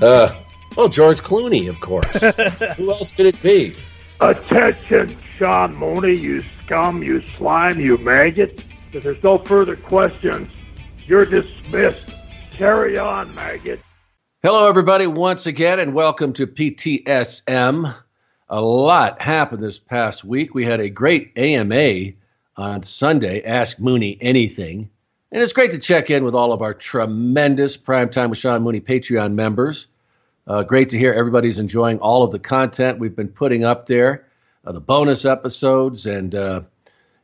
uh, well, George Clooney, of course. Who else could it be? Attention, Sean Mooney, you scum, you slime, you maggot. If there's no further questions, you're dismissed. Carry on, maggot. Hello, everybody, once again, and welcome to PTSM. A lot happened this past week. We had a great AMA on Sunday, Ask Mooney Anything. And it's great to check in with all of our tremendous Primetime with Sean Mooney Patreon members. Uh, great to hear everybody's enjoying all of the content we've been putting up there, uh, the bonus episodes, and uh,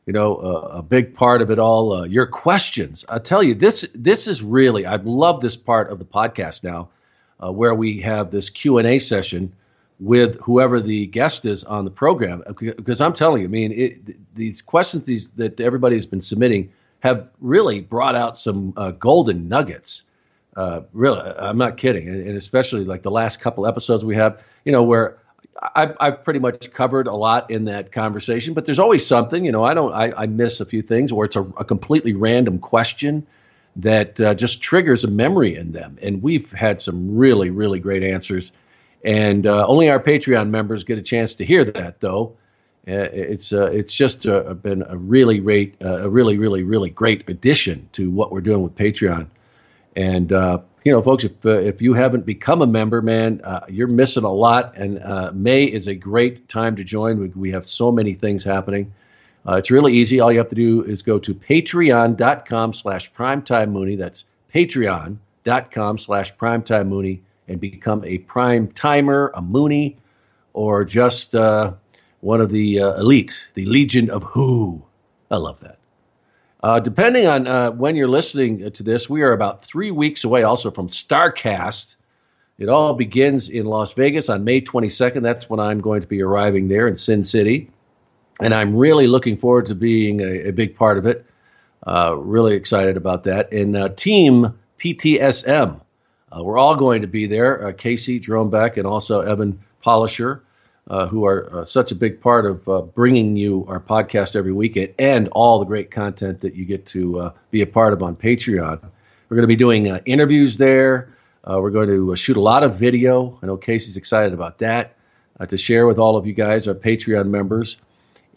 you know uh, a big part of it all, uh, your questions. I tell you, this this is really I love this part of the podcast now, uh, where we have this Q and A session with whoever the guest is on the program. Because I'm telling you, I mean, it, these questions these that everybody's been submitting have really brought out some golden nuggets. Uh, really, I'm not kidding, and, and, especially like the last couple episodes we have, you know, where I've, I've pretty much covered a lot in that conversation, but there's always something, you know, I don't, I, I miss a few things, or it's a, a completely random question that uh, just triggers a memory in them, and we've had some really, really great answers, and uh, only our Patreon members get a chance to hear that, though. Uh, it's uh, it's just uh, been a really great, a really, really, really great addition to what we're doing with Patreon. And uh, you know, folks, if uh, if you haven't become a member, man, uh, you're missing a lot. And uh, May is a great time to join. We, we have so many things happening. Uh, it's really easy. All you have to do is go to patreon.com slash primetime mooney. That's patreon.com slash primetime mooney and become a prime timer, a mooney, or just uh, one of the elite, the Legion of Who. I love that. Uh, depending on uh, when you're listening to this, we are about three weeks away also from StarCast. It all begins in Las Vegas on May 22nd. That's when I'm going to be arriving there in Sin City. And I'm really looking forward to being a, a big part of it. Uh, really excited about that. And uh, Team PTSM, uh, we're all going to be there. Uh, Casey Jerome Beck and also Evan Polisher uh, who are uh, such a big part of uh, bringing you our podcast every week and all the great content that you get to uh, be a part of on Patreon. We're going to be doing uh, interviews there. Uh, we're going to shoot a lot of video. I know Casey's excited about that to share with all of you guys, our Patreon members.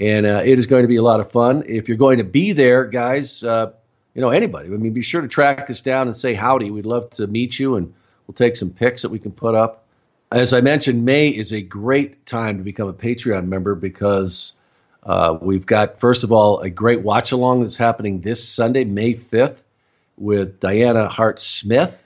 And it is going to be a lot of fun. If you're going to be there, guys, you know, anybody, I mean, be sure to track us down and say howdy. We'd love to meet you, and we'll take some pics that we can put up as I mentioned, May is a great time to become a Patreon member because uh, we've got, first of all, a great watch along that's happening this Sunday, May 5th, with Diana Hart Smith.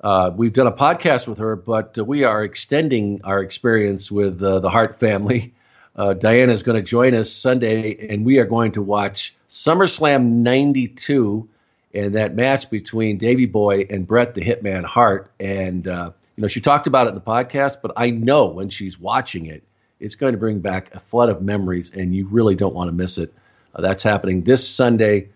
Uh, we've done a podcast with her, but uh, we are extending our experience with uh, the Hart family. Uh, Diana is going to join us Sunday, and we are going to watch SummerSlam 92 and that match between Davy Boy and Bret the Hitman Hart. And uh, you know, she talked about it in the podcast, but I know when she's watching it, it's going to bring back a flood of memories, and you really don't want to miss it. Uh, that's happening this Sunday,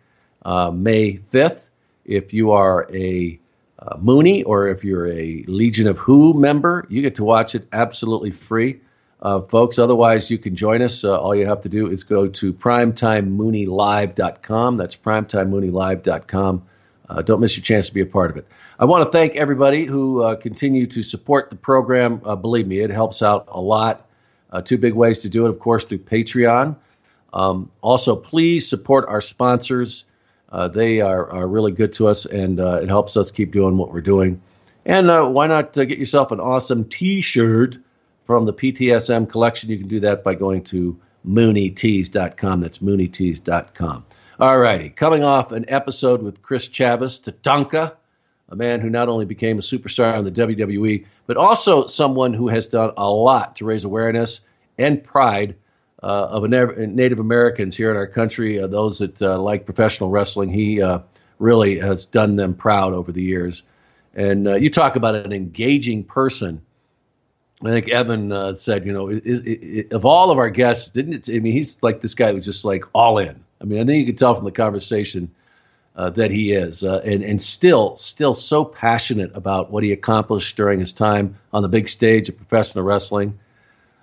uh, May 5th. If you are a uh, Mooney or if you're a Legion of Who member, you get to watch it absolutely free. Uh, folks, otherwise, you can join us. Uh, all you have to do is go to primetimemooneylive.com. That's primetimemooneylive.com. Uh, don't miss your chance to be a part of it. I want to thank everybody who uh, continue to support the program. Uh, believe me, it helps out a lot. Uh, two big ways to do it, of course, through Patreon. Um, also, please support our sponsors. Uh, they are, are really good to us, and uh, it helps us keep doing what we're doing. And why not get yourself an awesome T-shirt from the PTSM collection, you can do that by going to mooneytees.com. That's mooneytees.com. All righty. Coming off an episode with Chris Chavis, Tatanka, a man who not only became a superstar in the WWE, but also someone who has done a lot to raise awareness and pride uh, of Native Americans here in our country, uh, those that uh, like professional wrestling. He uh, really has done them proud over the years. And uh, you talk about an engaging person. I think Evan uh, said, you know, of all of our guests, didn't it? I mean, he's like this guy who's just like all in. I mean, I think you can tell from the conversation uh, that he is, uh, and and still still so passionate about what he accomplished during his time on the big stage of professional wrestling,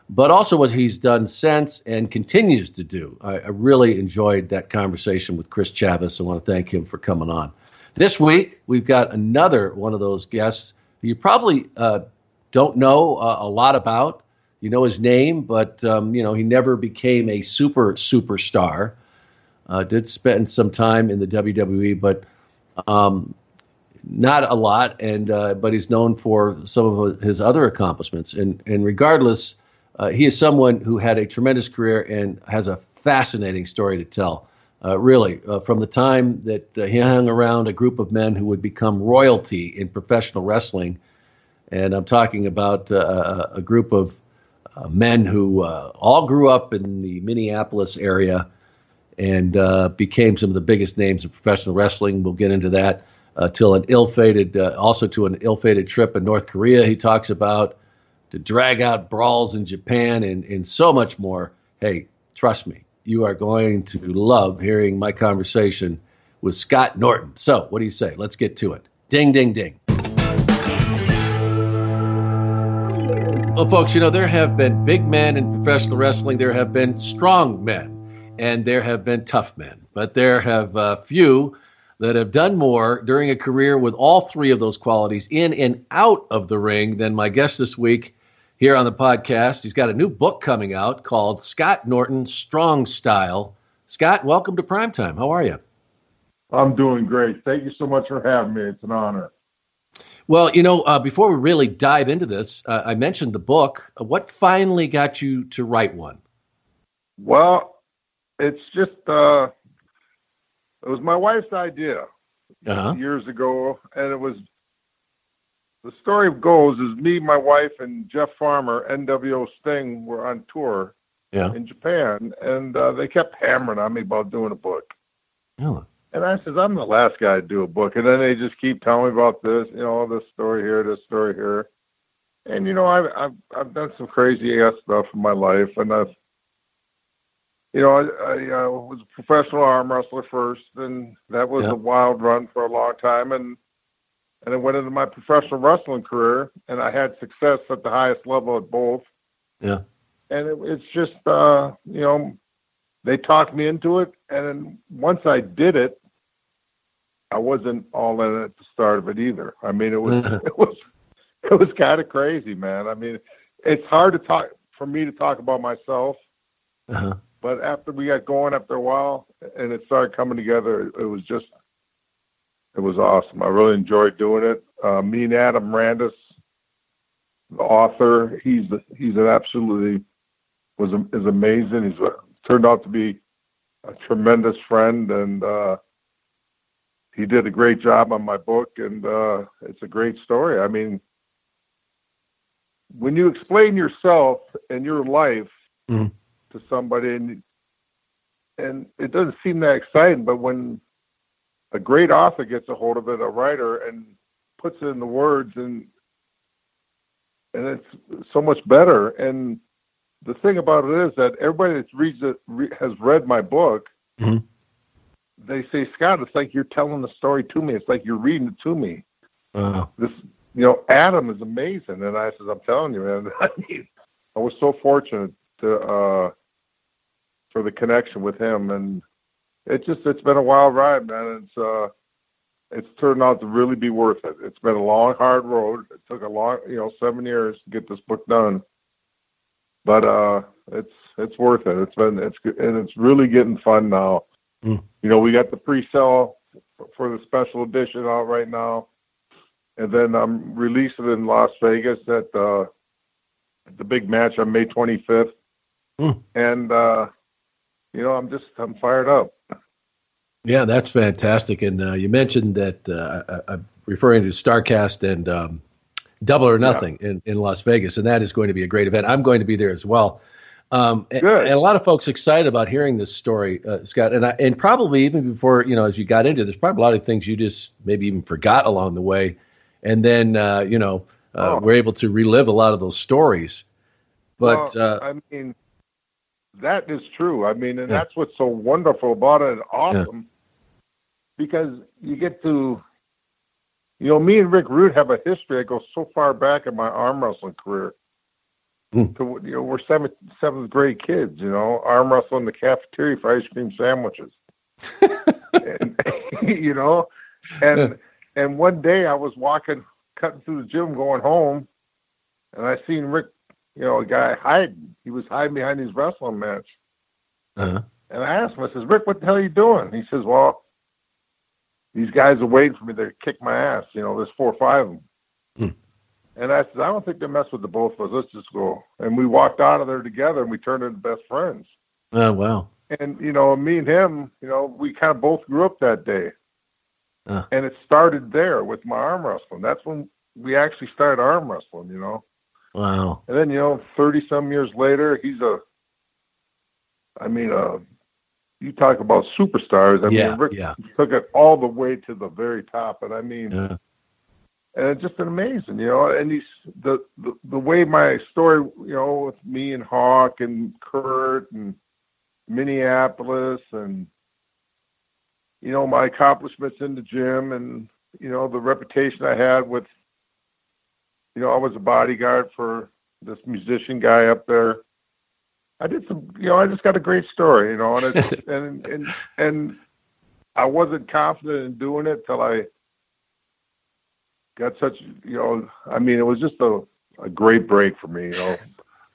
but also what he's done since and continues to do. I, I really enjoyed that conversation with Chris Chavis. I want to thank him for coming on. This week we've got another one of those guests who you probably uh, don't know uh, a lot about. You know his name, but um, you know he never became a super superstar. Uh, did spend some time in the WWE, but um, not a lot. And uh, but he's known for some of his other accomplishments. And and regardless, uh, he is someone who had a tremendous career and has a fascinating story to tell. Uh, really, uh, from the time that uh, he hung around a group of men who would become royalty in professional wrestling, and I'm talking about a group of men who all grew up in the Minneapolis area and uh, became some of the biggest names in professional wrestling. We'll get into that. Uh, till an ill-fated, uh, also to an ill-fated trip in North Korea. He talks about to drag out brawls in Japan and and so much more. Hey, trust me, you are going to love hearing my conversation with Scott Norton. So, what do you say? Let's get to it. Ding, ding, ding. Well, folks, you know, there have been big men in professional wrestling, there have been strong men and there have been tough men, but there have uh, few that have done more during a career with all three of those qualities in and out of the ring than my guest this week here on the podcast. He's got a new book coming out called Scott Norton Strong Style. Scott, welcome to Primetime. How are you? I'm doing great. Thank you so much for having me. It's an honor. Well, you know, uh, before we really dive into this, uh, I mentioned the book. What finally got you to write one? Well, it's just uh, it was my wife's idea uh-huh. years ago, and it was the story goes is me, my wife, and Jeff Farmer, NWO Sting, were on tour yeah. in Japan, and uh, they kept hammering on me about doing a book. Oh. And I says, I'm the last guy to do a book. And then they just keep telling me about this, you know, this story here, this story here. And you know, I've I've I've done some crazy ass stuff in my life, and I've you know, I, I uh, was a professional arm wrestler first, and that was a wild run for a long time, and and I went into my professional wrestling career, and I had success at the highest level at both. Yeah. And it, it's just, uh, you know, they talked me into it, and then once I did it, I wasn't all in at the start of it either. I mean, it was it was it was kind of crazy, man. I mean, it's hard to talk for me to talk about myself. Uh-huh. But after we got going after a while and it started coming together, it was just, it was awesome. I really enjoyed doing it. Uh, me and Adam Randis, the author, he's he's an absolutely was is amazing. He's a, turned out to be a tremendous friend, and uh, he did a great job on my book. And uh, it's a great story. I mean, when you explain yourself and your life mm to somebody and and it doesn't seem that exciting but when a great author gets a hold of it a writer and puts it in the words and and it's so much better. And the thing about it is that everybody that reads it re, has read my book mm-hmm. they say scott it's like you're telling the story to me. It's like you're reading it to me. This you know adam is amazing. And i says i'm telling you man. I mean i was so fortunate to uh for the connection with him, and it just it's been a wild ride, man. It's uh, it's turned out to really be worth it. It's been a long, hard road. It took a long, you know, seven years to get this book done, but uh, it's it's worth it. It's been it's and it's really getting fun now. Mm. You know, we got the pre-sale for the special edition out right now, and then I'm releasing it in Las Vegas at uh, the big match on May 25th, Hmm. and uh, you know, I'm just I'm fired up. Yeah, that's fantastic. And uh, you mentioned that uh, I, I'm referring to Starcast and um, Double or Nothing in, in Las Vegas, and that is going to be a great event. I'm going to be there as well. Um, and, and a lot of folks excited about hearing this story, uh, Scott, and I, and probably even before you know, as you got into, there's probably a lot of things you just maybe even forgot along the way, and then uh, you know, uh, Oh. we're able to relive a lot of those stories. But Well, uh, I mean, that is true. I mean, and Yeah. that's what's so wonderful about it and awesome because you get to, you know, me and Rick Rude have a history that goes so far back in my arm wrestling career. Hmm. To, you know, we're seventh seventh grade kids. You know, arm wrestling in the cafeteria for ice cream sandwiches. and, you know, and and one day I was walking, cutting through the gym, going home, and I seen Rick, you know, a guy hiding. He was hiding behind his wrestling match. Uh-huh. And I asked him, I says, Rick, what the hell are you doing? He says, Well, these guys are waiting for me to kick my ass. You know, there's four or five of them. Hmm. And I said, I don't think they mess with the both of us. Let's just go. And we walked out of there together and we turned into best friends. oh wow, And, you know, me and him, you know, we kind of both grew up that day. Uh. And it started there with my arm wrestling. That's when we actually started arm wrestling, you know. Wow, And then, you know, 30 some years later, he's a, I mean, uh, you talk about superstars. I Yeah, mean, Rick yeah. took it all the way to the very top. And I mean, yeah, and it's just been amazing, you know. And he's the, the, the way my story, you know, with me and Hawk and Curt and Minneapolis and, you know, my accomplishments in the gym and, you know, the reputation I had with, you know, I was a bodyguard for this musician guy up there. I did some, you know, I just got a great story, you know, and it's, and and and I wasn't confident in doing it till I got such, you know, I mean, it was just a a great break for me, you know.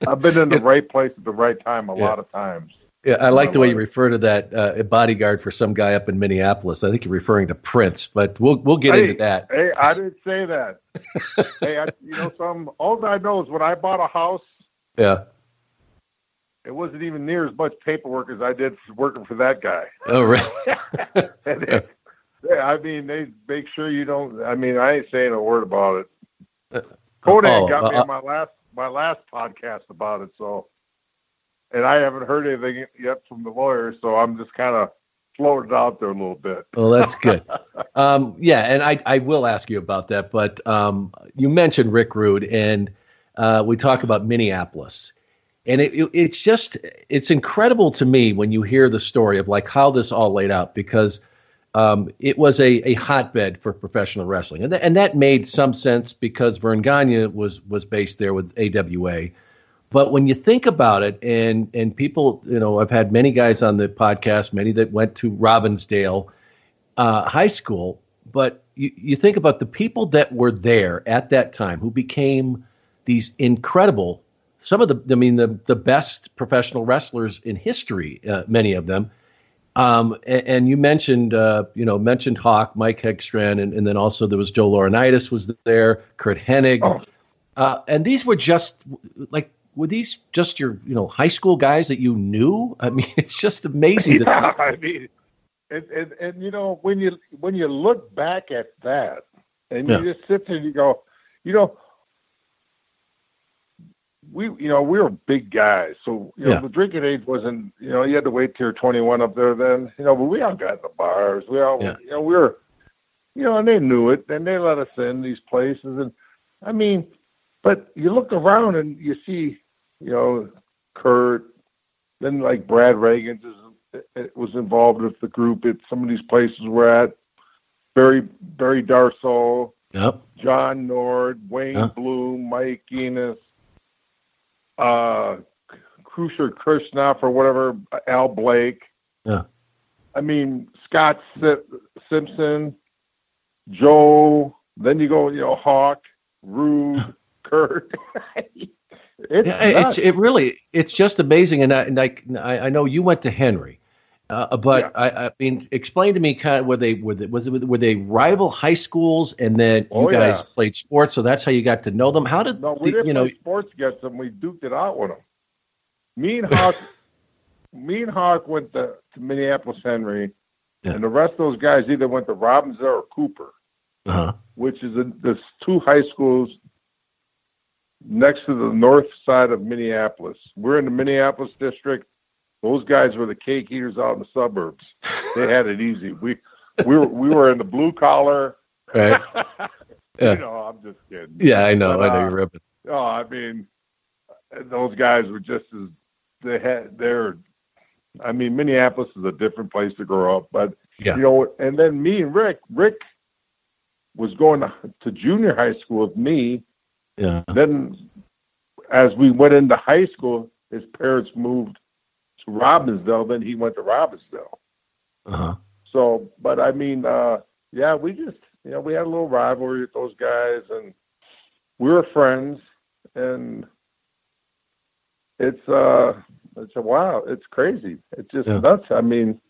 I've been in the right place at the right time a Yeah. lot of times. Yeah. I like the way you refer to that uh, bodyguard for some guy up in Minneapolis. I think you're referring to Prince, but we'll we'll get Hey, into that. Hey, I didn't say that. hey, I, you know, some all I know is when I bought a house, Yeah. it wasn't even near as much paperwork as I did working for that guy. Oh, really? They- I mean, they make sure you don't. I mean, I ain't saying a word about it. Kodak oh, got me uh, on my last my last podcast about it, so and I haven't heard anything yet from the lawyers, so I'm just kind of floating out there a little bit. Well, that's good. um, yeah, and I, I will ask you about that. But um, you mentioned Rick Rude, and uh, we talk about Minneapolis, and it, it, it's just it's incredible to me when you hear the story of like how this all laid out because um, it was a, a hotbed for professional wrestling, and th- and that made some sense because Verne Gagne was was based there with AWA. But when you think about it, and and people, you know, I've had many guys on the podcast, many that went to Robbinsdale uh, High School, but you, you think about the people that were there at that time who became these incredible, some of the, I mean, the the best professional wrestlers in history, uh, many of them. Um, and, and you mentioned, uh, you know, mentioned Hawk, Mike Hegstrand, and, and then also there was Joe Laurinaitis was there, Curt Hennig, Oh. uh, and these were just like were these just your you know high school guys that you knew? I mean, it's just amazing. to- yeah, I mean, and, and and you know when you when you look back at that, and Yeah. you just sit there and you go, you know, we you know we were big guys, so you know Yeah. the drinking age wasn't you know you had to wait till you're 21 up there then, you know, but we all got in the bars, we all Yeah. you know we were, you know, and they knew it, and they let us in these places, and I mean, but you look around and you see, you know, Curt, then like Brad Rheingans is, it was involved with the group at some of these places we're at. Barry Barry Darsow, Yep. John Nord, Wayne Yeah. Bloom, Mike Enos, uh, Krusher Krishnoff or whatever, Al Blake. Yeah. I mean Scott Si- Simpson, Joe. Then you go, you know, Hawk, Rude, Curt. it's Yeah, it's it really it's just amazing, and I and I I know you went to Henry, Uh, but Yeah. I, I mean, explain to me kind of were they were they, was it were they rival high schools and then you Oh, guys yeah. played sports, so that's how you got to know them. How did No, we the- didn't you know? play sports against them. We duked it out with them. Me and Hawk, me and Hawk went to, to Minneapolis Henry, Yeah. and the rest of those guys either went to Robbinsdale or Cooper, Uh-huh. which is there's two high schools next to the north side of Minneapolis. We're in the Minneapolis district. Those guys were the cake eaters out in the suburbs. They had it easy. We we were we were in the blue collar. Right. Yeah. You know, I'm just kidding. Yeah, I know. But, I know uh, you're ripping. Oh, I mean, those guys were just as they had. They're, I mean, Minneapolis is a different place to grow up, but Yeah. you know. And then me and Rick, Rick was going to, to junior high school with me. Yeah. Then, as we went into high school, his parents moved to Robbinsdale. Then he went to Robbinsdale. Uh-huh. So, but I mean, uh, yeah, we just, you know, we had a little rivalry with those guys, and we were friends, and it's, uh, it's a wow, it's crazy, it's just Yeah. nuts. I mean,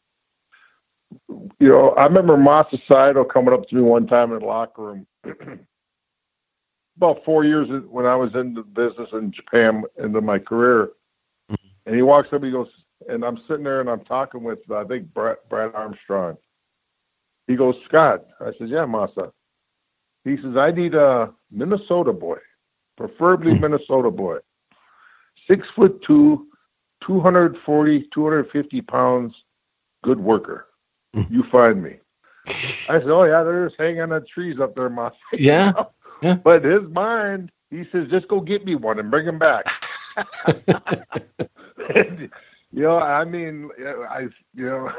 you know, I remember Masa Saito coming up to me one time in the locker room. About four years when I was in the business in Japan into my career, mm-hmm. and he walks up, he goes, and I'm sitting there and I'm talking with I think Brad, Brad Armstrong. He goes, Scott. I says, Yeah, Masa. He says, I need a Minnesota boy, preferably hmm. Minnesota boy, six foot two, 240, 250 pounds, good worker. Hmm. You find me. I said, Oh yeah, they're just hanging on trees up there, Masa. Yeah. Yeah. But his mind, he says, just go get me one and bring him back. you know, I mean, I, you know,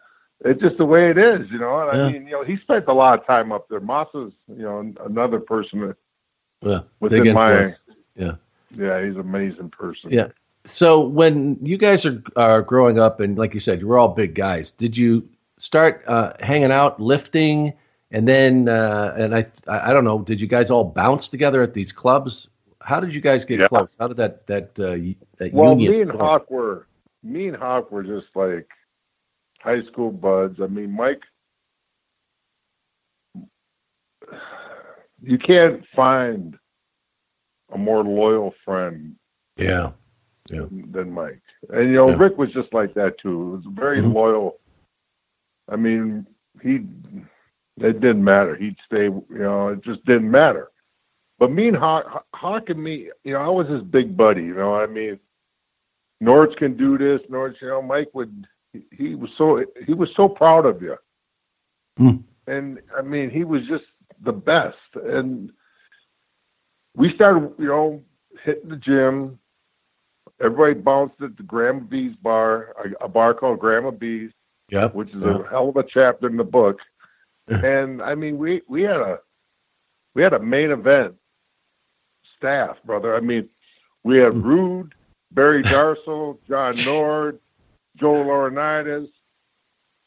it's just the way it is, you know. And Yeah. I mean, you know, he spent a lot of time up there. Masa's, you know, another person that, Yeah. within my. Yeah. yeah, he's an amazing person. Yeah. So when you guys are are growing up, and like you said, you were all big guys. Did you start uh, hanging out, lifting, and then uh, and I I don't know, did you guys all bounce together at these clubs? How did you guys get Yeah. close? How did that that uh, that Well, union? me and form? Hawk were, me and Hawk were just like high school buds. I mean, Mike, you can't find a more loyal friend Yeah. Yeah. than Mike. And you know, Yeah. Rick was just like that too. He was very Mhm. loyal. I mean, he it didn't matter. He'd stay. You know, it just didn't matter. But me and Hawk, Hawk and me, you know, I was his big buddy. You know, I mean, Nords can do this. Nords, you know, Mike would. He, he was so he was so proud of you. Hmm. And I mean, he was just the best. And we started, you know, hitting the gym. Everybody bounced at the Grandma B's bar, a, a bar called Grandma B's, Yep. which is Yeah. a hell of a chapter in the book. and I mean, we we had a we had a main event staff, brother. I mean, we had Rude, Barry Darsow, John Nord, Joe Laurinaitis,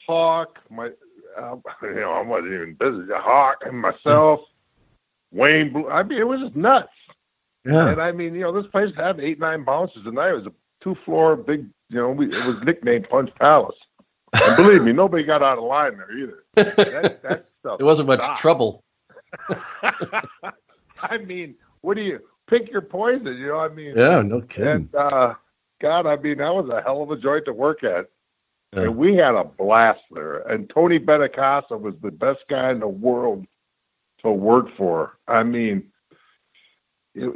Hawk, my, uh, you know, I wasn't even busy. Hawk and myself, Wayne Bloom. I mean, it was just nuts. Yeah. And I mean, you know, this place had eight, nine bounces a night. It was a two floor big, you know, we, it was nicknamed Punch Palace. And believe me, nobody got out of line there either. That, that stuff. There wasn't much sucked. trouble. I mean, what do you pick your poison? You know, I mean, Yeah, no kidding. and uh, God, I mean, that was a hell of a joint to work at. Yeah. And we had a blast there. And Tony Benacasa was the best guy in the world to work for. I mean,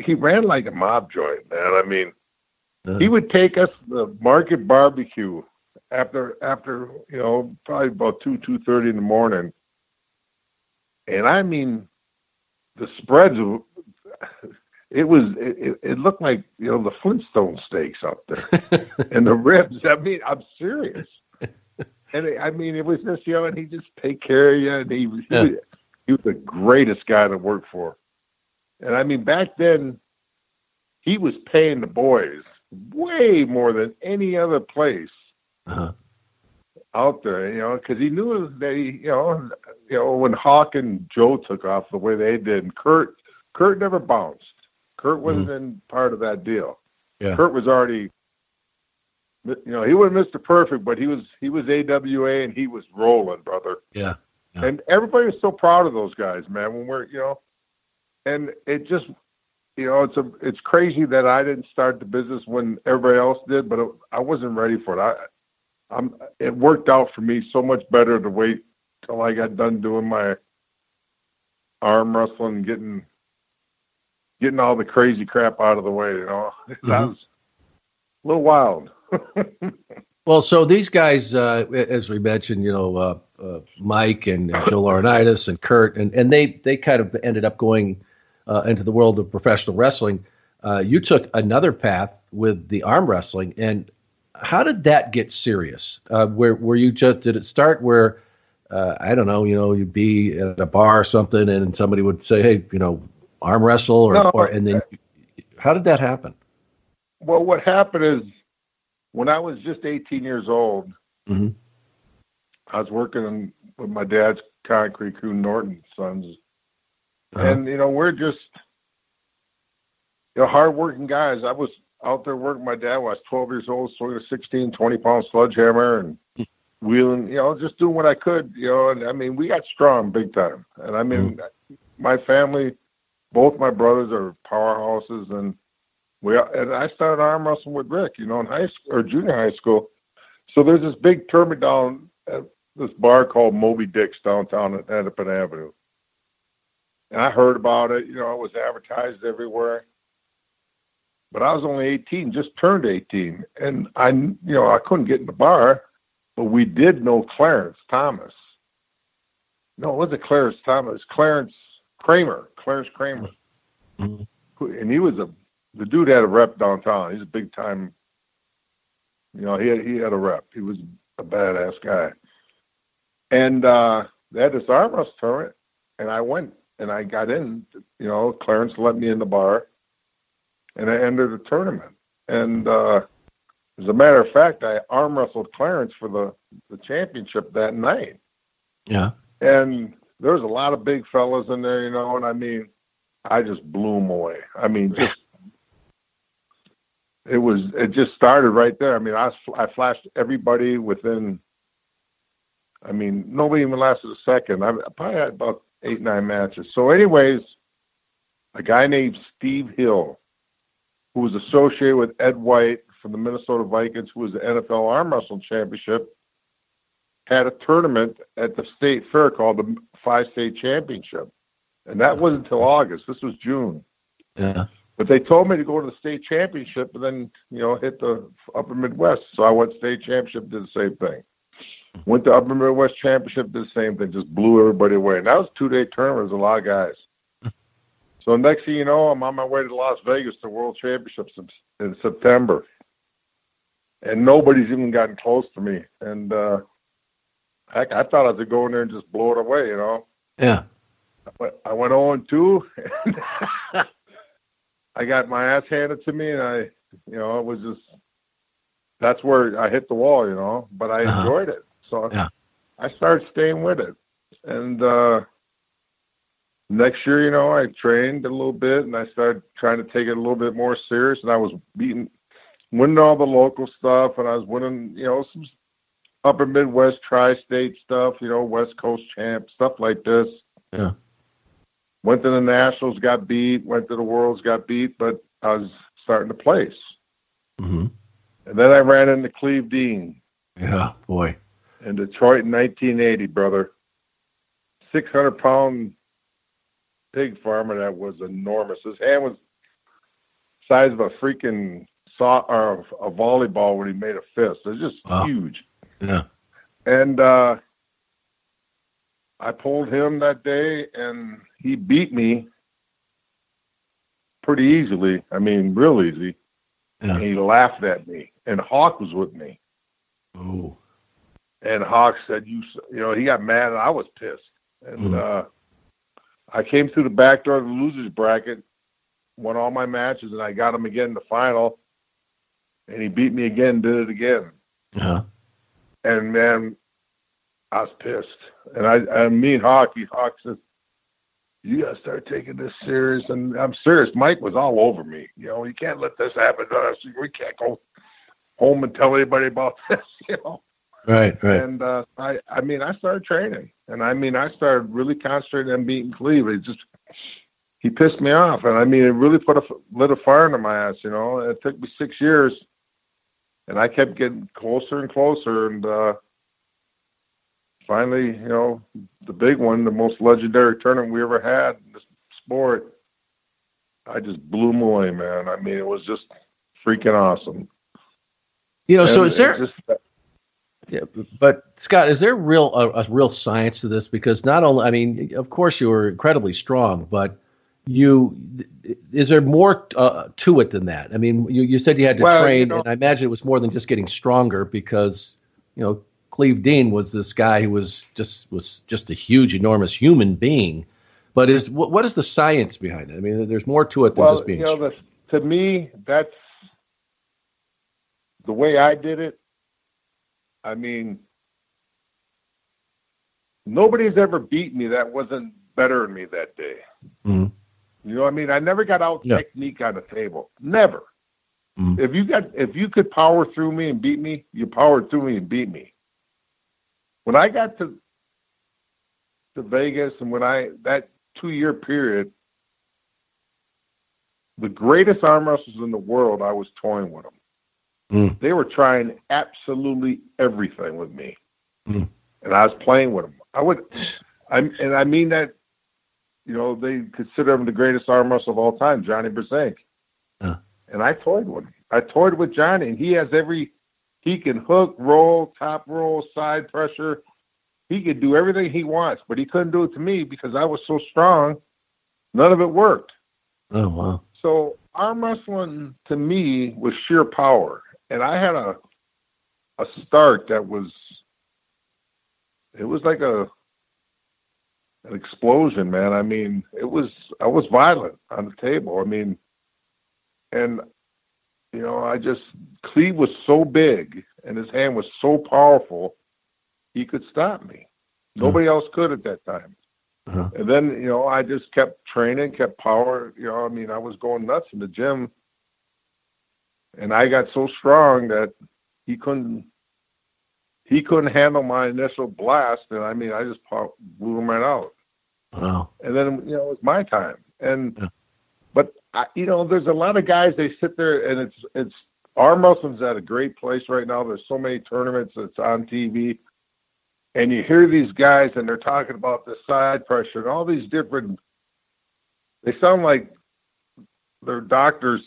he ran like a mob joint, man. I mean, he would take us to the market barbecue after after you know probably about two two thirty in the morning, and I mean, the spreads. It was it, it- looked like you know the Flintstone steaks out there, and the ribs. I mean, I'm serious. And I mean, it was just you know, and he just take care of you, and he was, Yeah. he was he was the greatest guy to work for. And I mean, back then, he was paying the boys way more than any other place Uh-huh. out there. You know, because he knew that he, you know, you know when Hawk and Joe took off the way they did, and Curt, Curt never bounced. Curt wasn't in part of that deal. Yeah. Curt was already you know, he wasn't Mr. Perfect, but he was he was AWA and he was rolling, brother. Yeah. yeah. And everybody was so proud of those guys, man. When we're you know, and it just you know it's a it's crazy that I didn't start the business when everybody else did, but it, I wasn't ready for it. I'm it worked out for me so much better to wait till I got done doing my arm wrestling, getting getting all the crazy crap out of the way. You know, mm-hmm. was a little wild. well, so these guys, uh, as we mentioned, you know, uh, uh, Mike and, and, Joe Laurinaitis and Curt, and, and they they kind of ended up going uh, into the world of professional wrestling. Uh, you took another path with the arm wrestling, and how did that get serious? Uh, where were you just did it start where I don't know, you know, you'd be at a bar or something, and somebody would say, "Hey, you know, arm wrestle," or, no, or and then how did that happen? Well, what happened is when I was just 18 years old, mm-hmm. I was working with my dad's concrete crew, Norton Sons, uh-huh. and you know we're just you know hardworking guys. I was out there working my dad when I was 12 years old, swinging a 16, 20 pound sledgehammer and wheeling, you know, just doing what I could, you know. And I mean, we got strong big time. And I mean, mm-hmm. my family, both my brothers are powerhouses, and we and I started arm wrestling with Rick, you know, in high school or junior high school. So there's this big tournament down at this bar called Moby Dick's downtown at Hennepin Avenue. And I heard about it, you know, it was advertised everywhere. But I was only 18, just turned 18. And I, you know, I couldn't get in the bar, but we did know Clarence Thomas. No, it wasn't Clarence Thomas, Clarence Kramer, Clarence Kramer. Mm-hmm. And he was a the dude had a rep downtown. He's a big time. You know, he had, he had a rep. He was a badass guy. And uh, they had this arm tournament, and I went and I got in. You know, Clarence let me in the bar, and I entered the tournament. And uh, as a matter of fact, I arm wrestled Clarence for the the championship that night. Yeah. And there was a lot of big fellas in there, you know, and I mean, I just blew them away. I mean, just it was it just started right there. I mean, I I flashed everybody within. I mean, nobody even lasted a second. I probably had about eight nine matches. So, anyways, a guy named Steve Hill, who was associated with Ed White from the Minnesota Vikings, who was the NFL Arm Wrestling Championship, had a tournament at the state fair called the Five State Championship, and that wasn't until August. This was June. Yeah. But they told me to go to the state championship and then, you know, hit the upper Midwest. So I went state championship, did the same thing. Went to upper Midwest championship, did the same thing, just blew everybody away. And that was a two day tournament, there's a lot of guys. So next thing you know, I'm on my way to Las Vegas to World Championships in, in September. And nobody's even gotten close to me. And uh heck, I thought I was go in there and just blow it away, you know. Yeah. I went, I went 0 2. I got my ass handed to me, and I, you know, it was just that's where I hit the wall, you know. But I uh-huh. enjoyed it, so yeah. I started staying with it. And uh next year, you know, I trained a little bit, and I started trying to take it a little bit more serious. And I was beating, winning all the local stuff, and I was winning, you know, some upper Midwest tri-state stuff, you know, West Coast champ stuff like this. Yeah. Went to the Nationals, got beat. Went to the Worlds, got beat. But I was starting to place. Mm-hmm. And then I ran into Cleve Dean. Yeah, boy. In Detroit in 1980, brother. 600 pound pig farmer that was enormous. His hand was size of a freaking saw or a volleyball when he made a fist. It was just wow. huge. Yeah. And uh, I pulled him that day, and he beat me pretty easily. I mean, real easy. Yeah. And he laughed at me. And Hawk was with me. Oh. And Hawk said, "You, you know, he got mad, and I was pissed." And mm. uh, I came through the back door of the losers bracket, won all my matches, and I got him again in the final. And he beat me again, did it again. Uh-huh. And man, I was pissed. And I, I mean, Hockey, Hawk says, you got to start taking this serious. And I'm serious. Mike was all over me. You know, you can't let this happen to us. We can't go. home and tell anybody about this, you know. Right, right. And uh, I, I mean, I started training, and I mean, I started really concentrating on beating Cleve. It just he pissed me off, and I mean, it really put a lit a fire under my ass, you know. It took me six years, and I kept getting closer and closer, and uh, finally, you know, the big one, the most legendary tournament we ever had in this sport. I just blew him away, man. I mean, it was just freaking awesome. You know, so And is there? just- Yeah, but Scott, is there real a, a real science to this? Because not only, I mean, of course, you were incredibly strong, but you is there more uh, to it than that? I mean, you, you said you had to Well, you train, know- and I imagine it was more than just getting stronger because you know Cleve Dean was this guy who was just was just a huge, enormous human being. But is what, what is the science behind it? I mean, there's more to it than well, just being you know, strong. the, to me, that's the way I did it. I mean, nobody's ever beat me that wasn't better than me that day. Mhm. You know what I mean? I never got out Yeah. technique on the table. Never. Mhm. If you got if you could power through me and beat me, you powered through me and beat me. When I got to to Vegas and when I that two year period, the greatest arm wrestlers in the world, I was toying with them. Mm. They were trying absolutely everything with me, Mm. and I was playing with them. I would, I and I mean that. You know, they consider him the greatest arm wrestler of all time, Johnny Brzenk. Huh. And I toyed with him. I toyed with Johnny, and he has every. He can hook, roll, top roll, side pressure. He could do everything he wants, but he couldn't do it to me because I was so strong. None of it worked. Oh wow! So arm wrestling to me was sheer power, and I had a a start that was it was like a an explosion, man. I mean, it was I was violent on the table. I mean, and you know, I just Cleve was so big and his hand was so powerful, he could stop me. Nobody else could at that time. Uh-huh. And then, you know, I just kept training, kept power. You know, I mean, I was going nuts in the gym. And I got so strong that he couldn't he couldn't handle my initial blast. And I mean, I just blew him right out. Wow! And then, you know, it was my time. And Yeah. but I, you know, there's a lot of guys they sit there and it's it's arm wrestling's at a great place right now. There's so many tournaments that's on TV, and you hear these guys and they're talking about the side pressure and all these different. They sound like they're doctors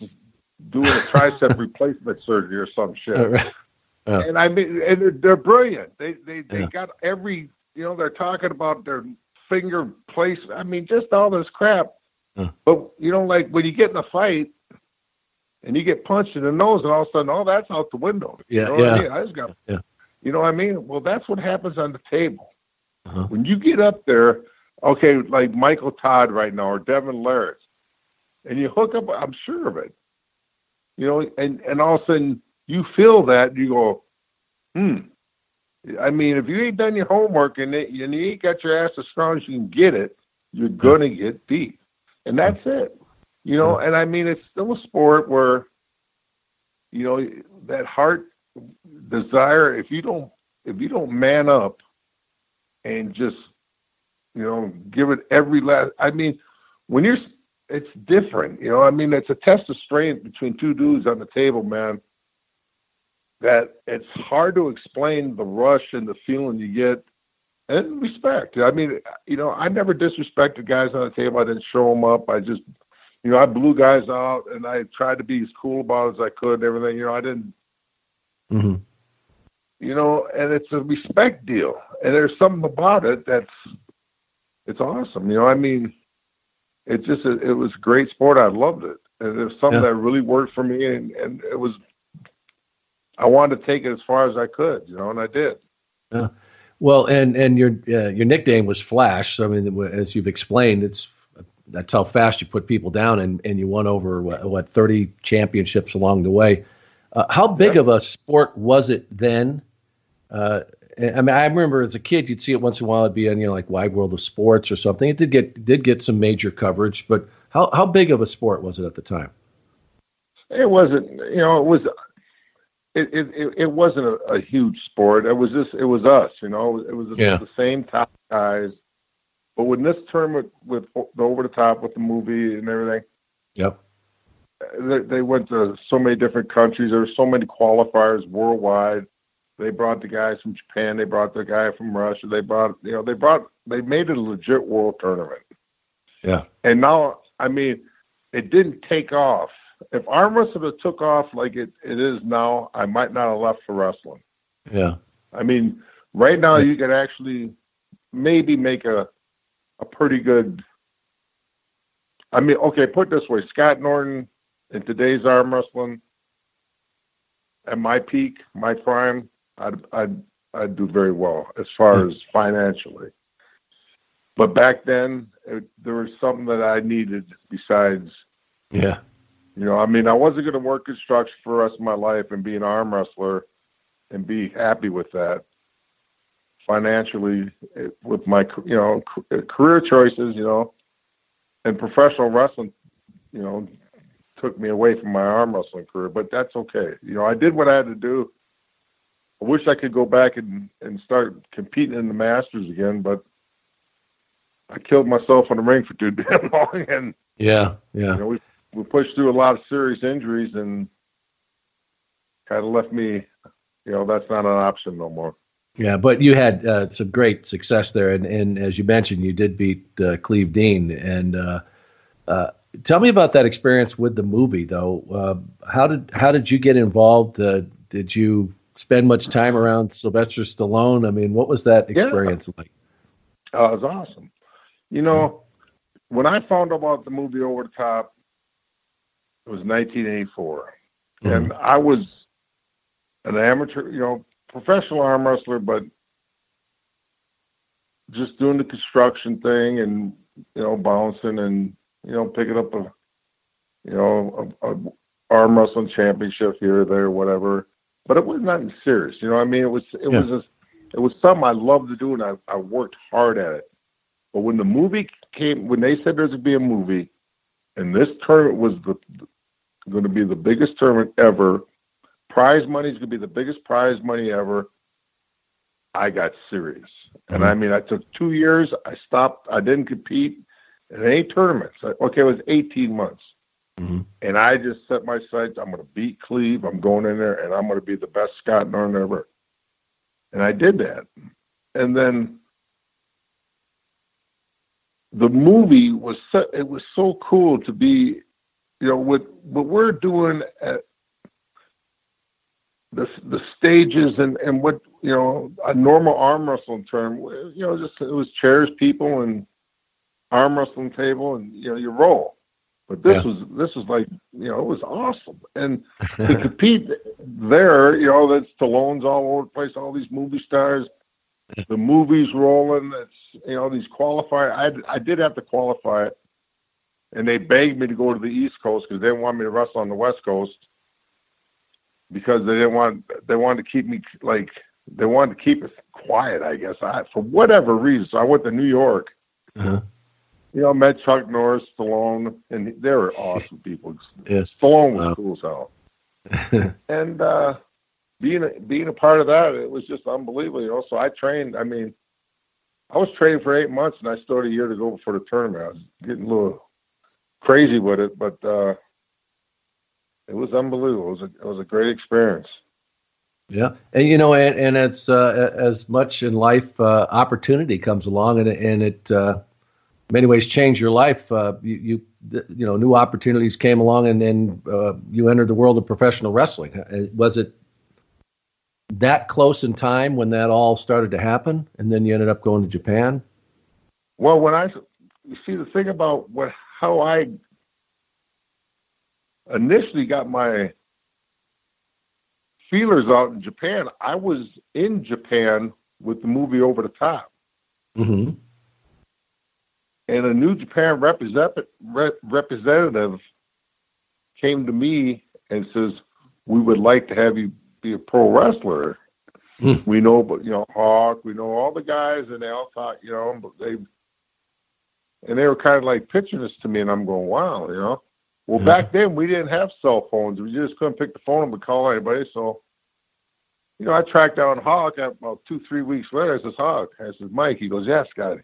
doing a tricep replacement surgery or some shit. Right. Yeah. And I mean, and they're, they're brilliant. They they they Yeah. got every you know they're talking about their finger place. I mean, just all this crap. Yeah. But you know, like when you get in a fight and you get punched in the nose, and all of a sudden, oh, that's out the window. Yeah, you know what yeah. I mean? I just got, Yeah. you know what I mean? Well, that's what happens on the table. Uh-huh. When you get up there, okay, like Michael Todd right now or Devon Larratt, and you hook up, I'm sure of it. You know, and and all of a sudden you feel that you go, hmm. I mean, if you ain't done your homework and, it, and you ain't got your ass as strong as you can get it, you're gonna get beat, and that's it. You know, and I mean, it's still a sport where, you know, that heart desire. If you don't, if you don't man up, and just, you know, give it every last. I mean, when you're, it's different. You know, I mean, it's a test of strength between two dudes on the table, man. That it's hard to explain the rush and the feeling you get, and respect. I mean, you know, I never disrespected guys on the table. I didn't show them up. I just, you know, I blew guys out, and I tried to be as cool about it as I could. And everything, you know, I didn't hmm you know, and it's a respect deal. And there's something about it that's it's awesome. You know, I mean, it just it was a great sport. I loved it, and it was something Yeah. that really worked for me, and and it was. I wanted to take it as far as I could, you know, and I did. Yeah. Well, and and your uh, your nickname was Flash. So I mean, as you've explained, it's that's how fast you put people down, and and you won over what, what thirty championships along the way. Uh, how big of a sport was it then? Uh, I mean, I remember as a kid, you'd see it once in a while. It'd be on you know like Wide World of Sports or something. It did get did get some major coverage, but how how big of a sport was it at the time? It wasn't, you know, it was. it it, it, wasn't a, a huge sport. It was just it was us, you know. It was Yeah. the same top guys. But when this tournament with the over the top with the movie and everything, Yep. they, they went to so many different countries. There were so many qualifiers worldwide. They brought the guys from Japan. They brought the guy from Russia. They brought you know they brought they made it a legit world tournament. Yeah. And now I mean, it didn't take off. If arm wrestling took off like it, it is now, I might not have left for wrestling. Yeah. I mean, right now you could actually maybe make a a pretty good. I mean, okay, put it this way: Scott Norton in today's arm wrestling, at my peak, my prime, I'd I'd I'd do very well as far as financially. But back then, it, there was something that I needed besides Yeah. you know, I mean, I wasn't going to work construction for the rest of my life and be an arm wrestler and be happy with that financially it, with my, you know, career choices, you know, and professional wrestling, you know, took me away from my arm wrestling career, but that's okay. You know, I did what I had to do. I wish I could go back and, and start competing in the Masters again, but I killed myself in the ring for too damn long and Yeah. Yeah. you know, we we pushed through a lot of serious injuries and kind of left me, you know, that's not an option no more. Yeah, but you had uh, some great success there, and, and as you mentioned, you did beat uh, Cleve Dean. And uh, uh, tell me about that experience with the movie, though. Uh, how did how did you get involved? Uh, did you spend much time around Sylvester Stallone? I mean, what was that Yeah. experience like? Uh, it was awesome. You know, when I found out about the movie Over the Top, it was 1984, and I was an amateur, you know, professional arm wrestler, but just doing the construction thing and you know bouncing and you know picking up a you know a, a arm wrestling championship here or there, whatever. But it was nothing serious, you know. what I mean, it was it Yeah. was just it was something I loved to do, and I I worked hard at it. But when the movie came, when they said there's going to be a movie, and this tournament was the going to be the biggest tournament ever, prize money is going to be the biggest prize money ever. I got serious, and I mm-hmm. mean, I took two years. I stopped. I didn't compete in any tournaments. Okay, it was 18 months, Mhm. and I just set my sights. I'm going to beat Cleve. I'm going in there, and I'm going to be the best Scott Norton ever. And I did that, and then the movie was so, it was so cool to be you know what what we're doing at the the stages and and what you know a normal arm wrestling term you know just it was chairs people and arm wrestling table and you know you roll but this Yeah. was this was like you know it was awesome and to compete there you know that's Stallone's all over the place all these movie stars the movies rolling That's you know these qualifier I I did have to qualify it and they begged me to go to the East Coast because they didn't want me to wrestle on the West Coast because they didn't want they wanted to keep me like they wanted to keep it quiet. I guess I for whatever reason. So I went to New York. Uh-huh. You know, met Chuck Norris, Stallone, and they were awesome people. Yeah. Stallone was Wow. cool as hell. and uh, being a, being a part of that, it was just unbelievable. You know, so I trained. I mean, I was training for eight months, and I still had a year to go before the tournament. I was getting a little crazy with it, but uh, it was unbelievable. It was a, it was a great experience. Yeah, and you know, and, and it's uh, as much in life uh, opportunity comes along, and it- and it uh, many ways changed your life. Uh, you you you know, new opportunities came along, and then uh, you entered the world of professional wrestling. Uh, Was it that close in time when that all started to happen, and then you ended up going to Japan? Well, when I you see the thing about what how I initially got my feelers out in Japan, I was in Japan with the movie Over the Top, Mm-hmm. And a New Japan represent, rep, representative came to me and says, "We would like to have you be a pro wrestler." Hmm. We know, but you know, Hawk. We know all the guys, and they all thought, you know, but they and they were kind of like pitching this to me, and I'm going, wow, you know. Well, Yeah. back then we didn't have cell phones. We just couldn't pick the phone up and call anybody. So you know, I tracked down Hawk about two, three weeks later. I says, Hawk. I says, Mike. He goes, yeah, Scotty.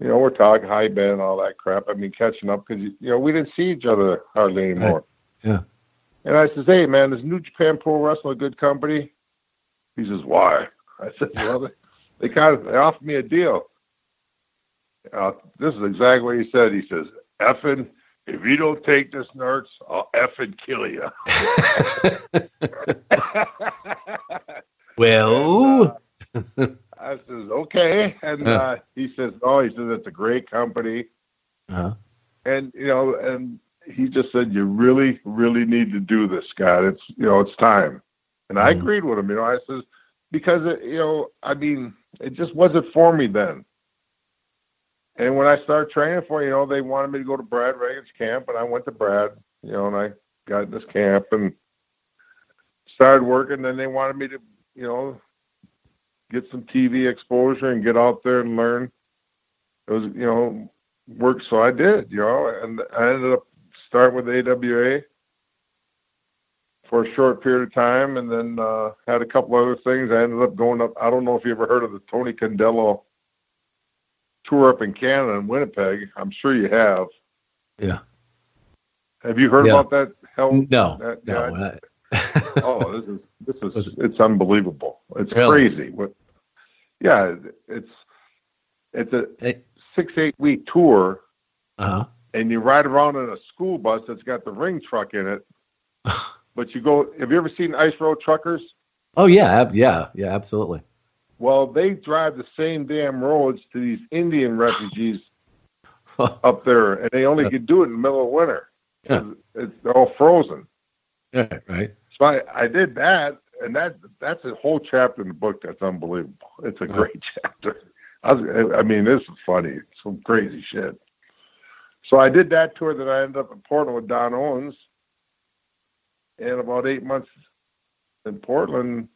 You know, we're talking high bed and all that crap. I mean, catching up because, you know, we didn't see each other hardly anymore. Yeah. And I says, hey, man, is New Japan Pro Wrestling a good company? He says, why? I said, well, they, they kind of they offered me a deal. Uh, this is exactly what he said. He says, effing, if you don't take this, nerds, I'll effing kill you. well, and, uh, I says, okay. And uh, he says, oh, he says, it's a great company. Uh-huh. And, you know, and he just said, you really, really need to do this, Scott. It's, you know, it's time. And I Mhm. agreed with him, you know, I says, because, it, you know, I mean, it just wasn't for me then. And when I started training for, you know, they wanted me to go to Brad Rheingans' camp, and I went to Brad, you know, and I got in this camp and started working. Then they wanted me to, you know, get some TV exposure and get out there and learn. It was, you know, work. So I did, you know, and I ended up starting with AWA for a short period of time, and then uh, had a couple other things. I ended up going up. I don't know if you ever heard of the Tony Condello tour up in Canada in Winnipeg. I'm sure you have. Yeah. Have you heard Yeah. about that? Hell, no, that, no. Oh, this is this is it's unbelievable. It's Really? crazy. What? Yeah, it's it's a Hey. six eight week tour, uh-huh. and you ride around in a school bus that's got the ring truck in it. but you go. Have you ever seen Ice Road Truckers? Oh yeah, yeah, yeah, absolutely. Well, they drive the same damn roads to these Indian refugees up there, and they only can do it in the middle of winter. Yeah. It's they're all frozen. Yeah, right. So I, I did that, and that that's a whole chapter in the book that's unbelievable. It's a great chapter. I, was, I mean, this is funny. Some crazy shit. So I did that tour. That I ended up in Portland with Don Owens, and about eight months in Portland,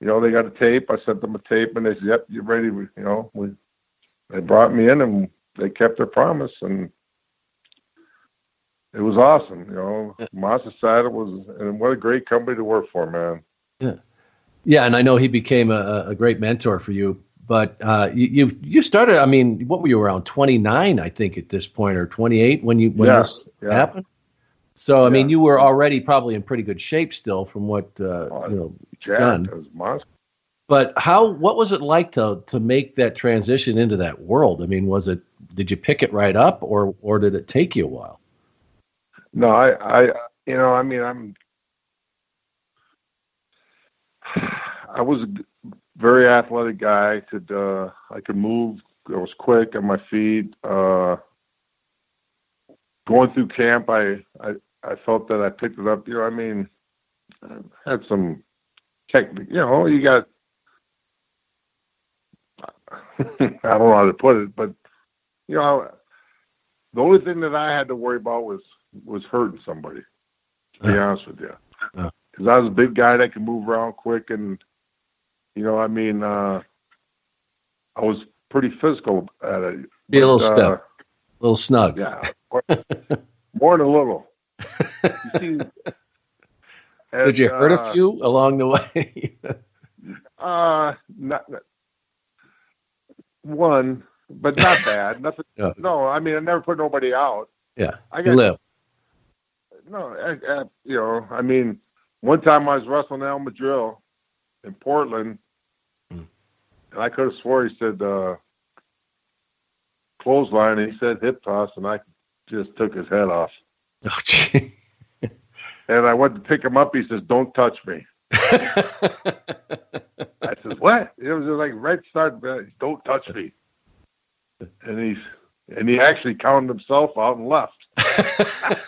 you know, they got a tape. I sent them a tape, and they said, "Yep, you're ready." We, you know, we they brought me in, and they kept their promise, and it was awesome. You know, Masa Saito was, and what a great company to work for, man. Yeah, yeah, and I know he became a, a great mentor for you. But uh, you, you you started. I mean, what were you around twenty nine? I think at this point, or twenty eight when you when Yeah, this yeah. happened. So I mean, you were already probably in pretty good shape still, from what uh, you know Jack done. was monster. But how? What was it like to to make that transition into that world? I mean, was it? Did you pick it right up, or or did it take you a while? No, I, I, you know, I mean, I'm, I was a very athletic guy. Could, uh, I could move. I was quick on my feet. Uh, going through camp, I, I, I felt that I picked it up. You know, I mean, I had some technique. You know, you got. I don't know how to put it, but you know, the only thing that I had to worry about was was hurting somebody. To be honest with you, Uh. because I was a big guy that could move around quick, and you know, I mean, uh, I was pretty physical at it. Be a little uh, stiff, a little snug. Yeah, more, more than a little. You see, Did you hurt uh, a few along the way? Uh, not, not- one, but not bad. Nothing. Yeah. No, I mean, I never put nobody out. yeah, I you got live. No. I, I, you know, I mean, one time I was wrestling Al Madril in Portland, Hmm. and I could have swore he said uh, clothesline, and he said hip toss, and I just took his head off. Oh, gee. And I went to pick him up. He says, "Don't touch me." I says, "What?" It was like red start. Don't touch me. And he's and he actually counted himself out and left.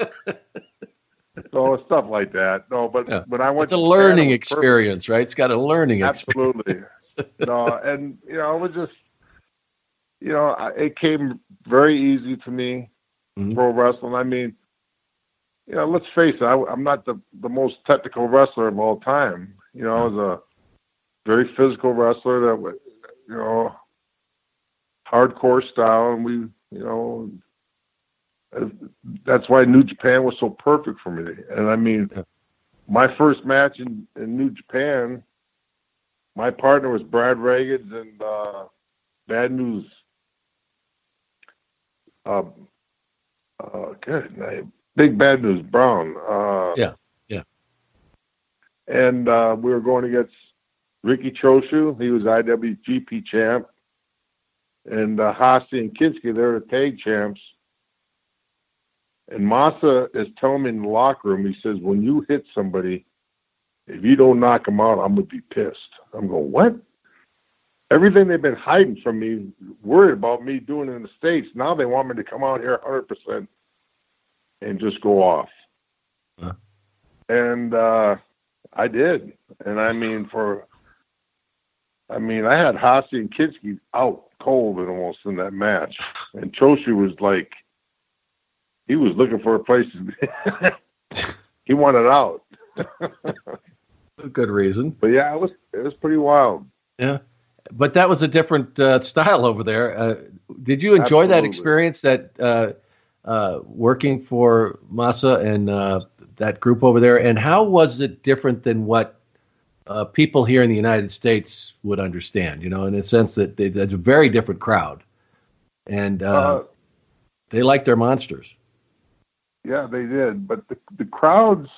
so stuff like that. No, but Yeah. when I went, It's a to learning perfect. experience, right? It's got a learning experience. Absolutely. no, and you know, it was just, you know, I- it came very easy to me. Mhm. Pro wrestling. I mean, you know, let's face it. I, I'm not the the most technical wrestler of all time. You know, I was a very physical wrestler that, you know, hardcore style, and we, you know, that's why New Japan was so perfect for me. And I mean, my first match in, in New Japan, my partner was Brad Rheingans and uh, Bad News. Uh, uh, good name. Big Bad News Brown. Uh, Yeah, yeah. And uh, we were going against Riki Choshu. He was IWGP champ. And uh, and Kinski, they're the tag champs. And Masa is telling me in the locker room, he says, when you hit somebody, if you don't knock them out, I'm going to be pissed. I'm going, what? Everything they've been hiding from me, worried about me doing in the States, now they want me to come out here 100% and just go off. Huh. And uh, I did. And I mean, for, I mean, I had Hase and Kinski out cold and almost in that match. And Choshu was like, he was looking for a place to he wanted out. A good reason. But yeah, it was it was pretty wild. Yeah, but that was a different uh, style over there. Uh, did you enjoy that experience? That uh, uh, working for Masa and uh, that group over there, and how was it different than what uh, people here in the United States would understand? You know, in a sense that they, that's a very different crowd, and uh, Uh, they like their monsters. Yeah, they did. But the the crowds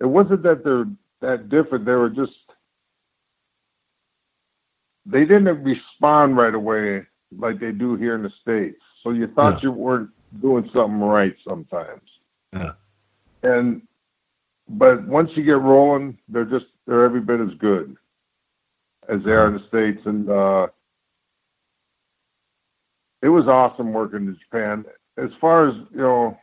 it wasn't that they're that different. They were just they didn't respond right away like they do here in the States. So you thought you weren't doing something right sometimes. Yeah. And but once you get rolling, they're just they're every bit as good as they are in the States and uh it was awesome working in Japan. As far as, you know,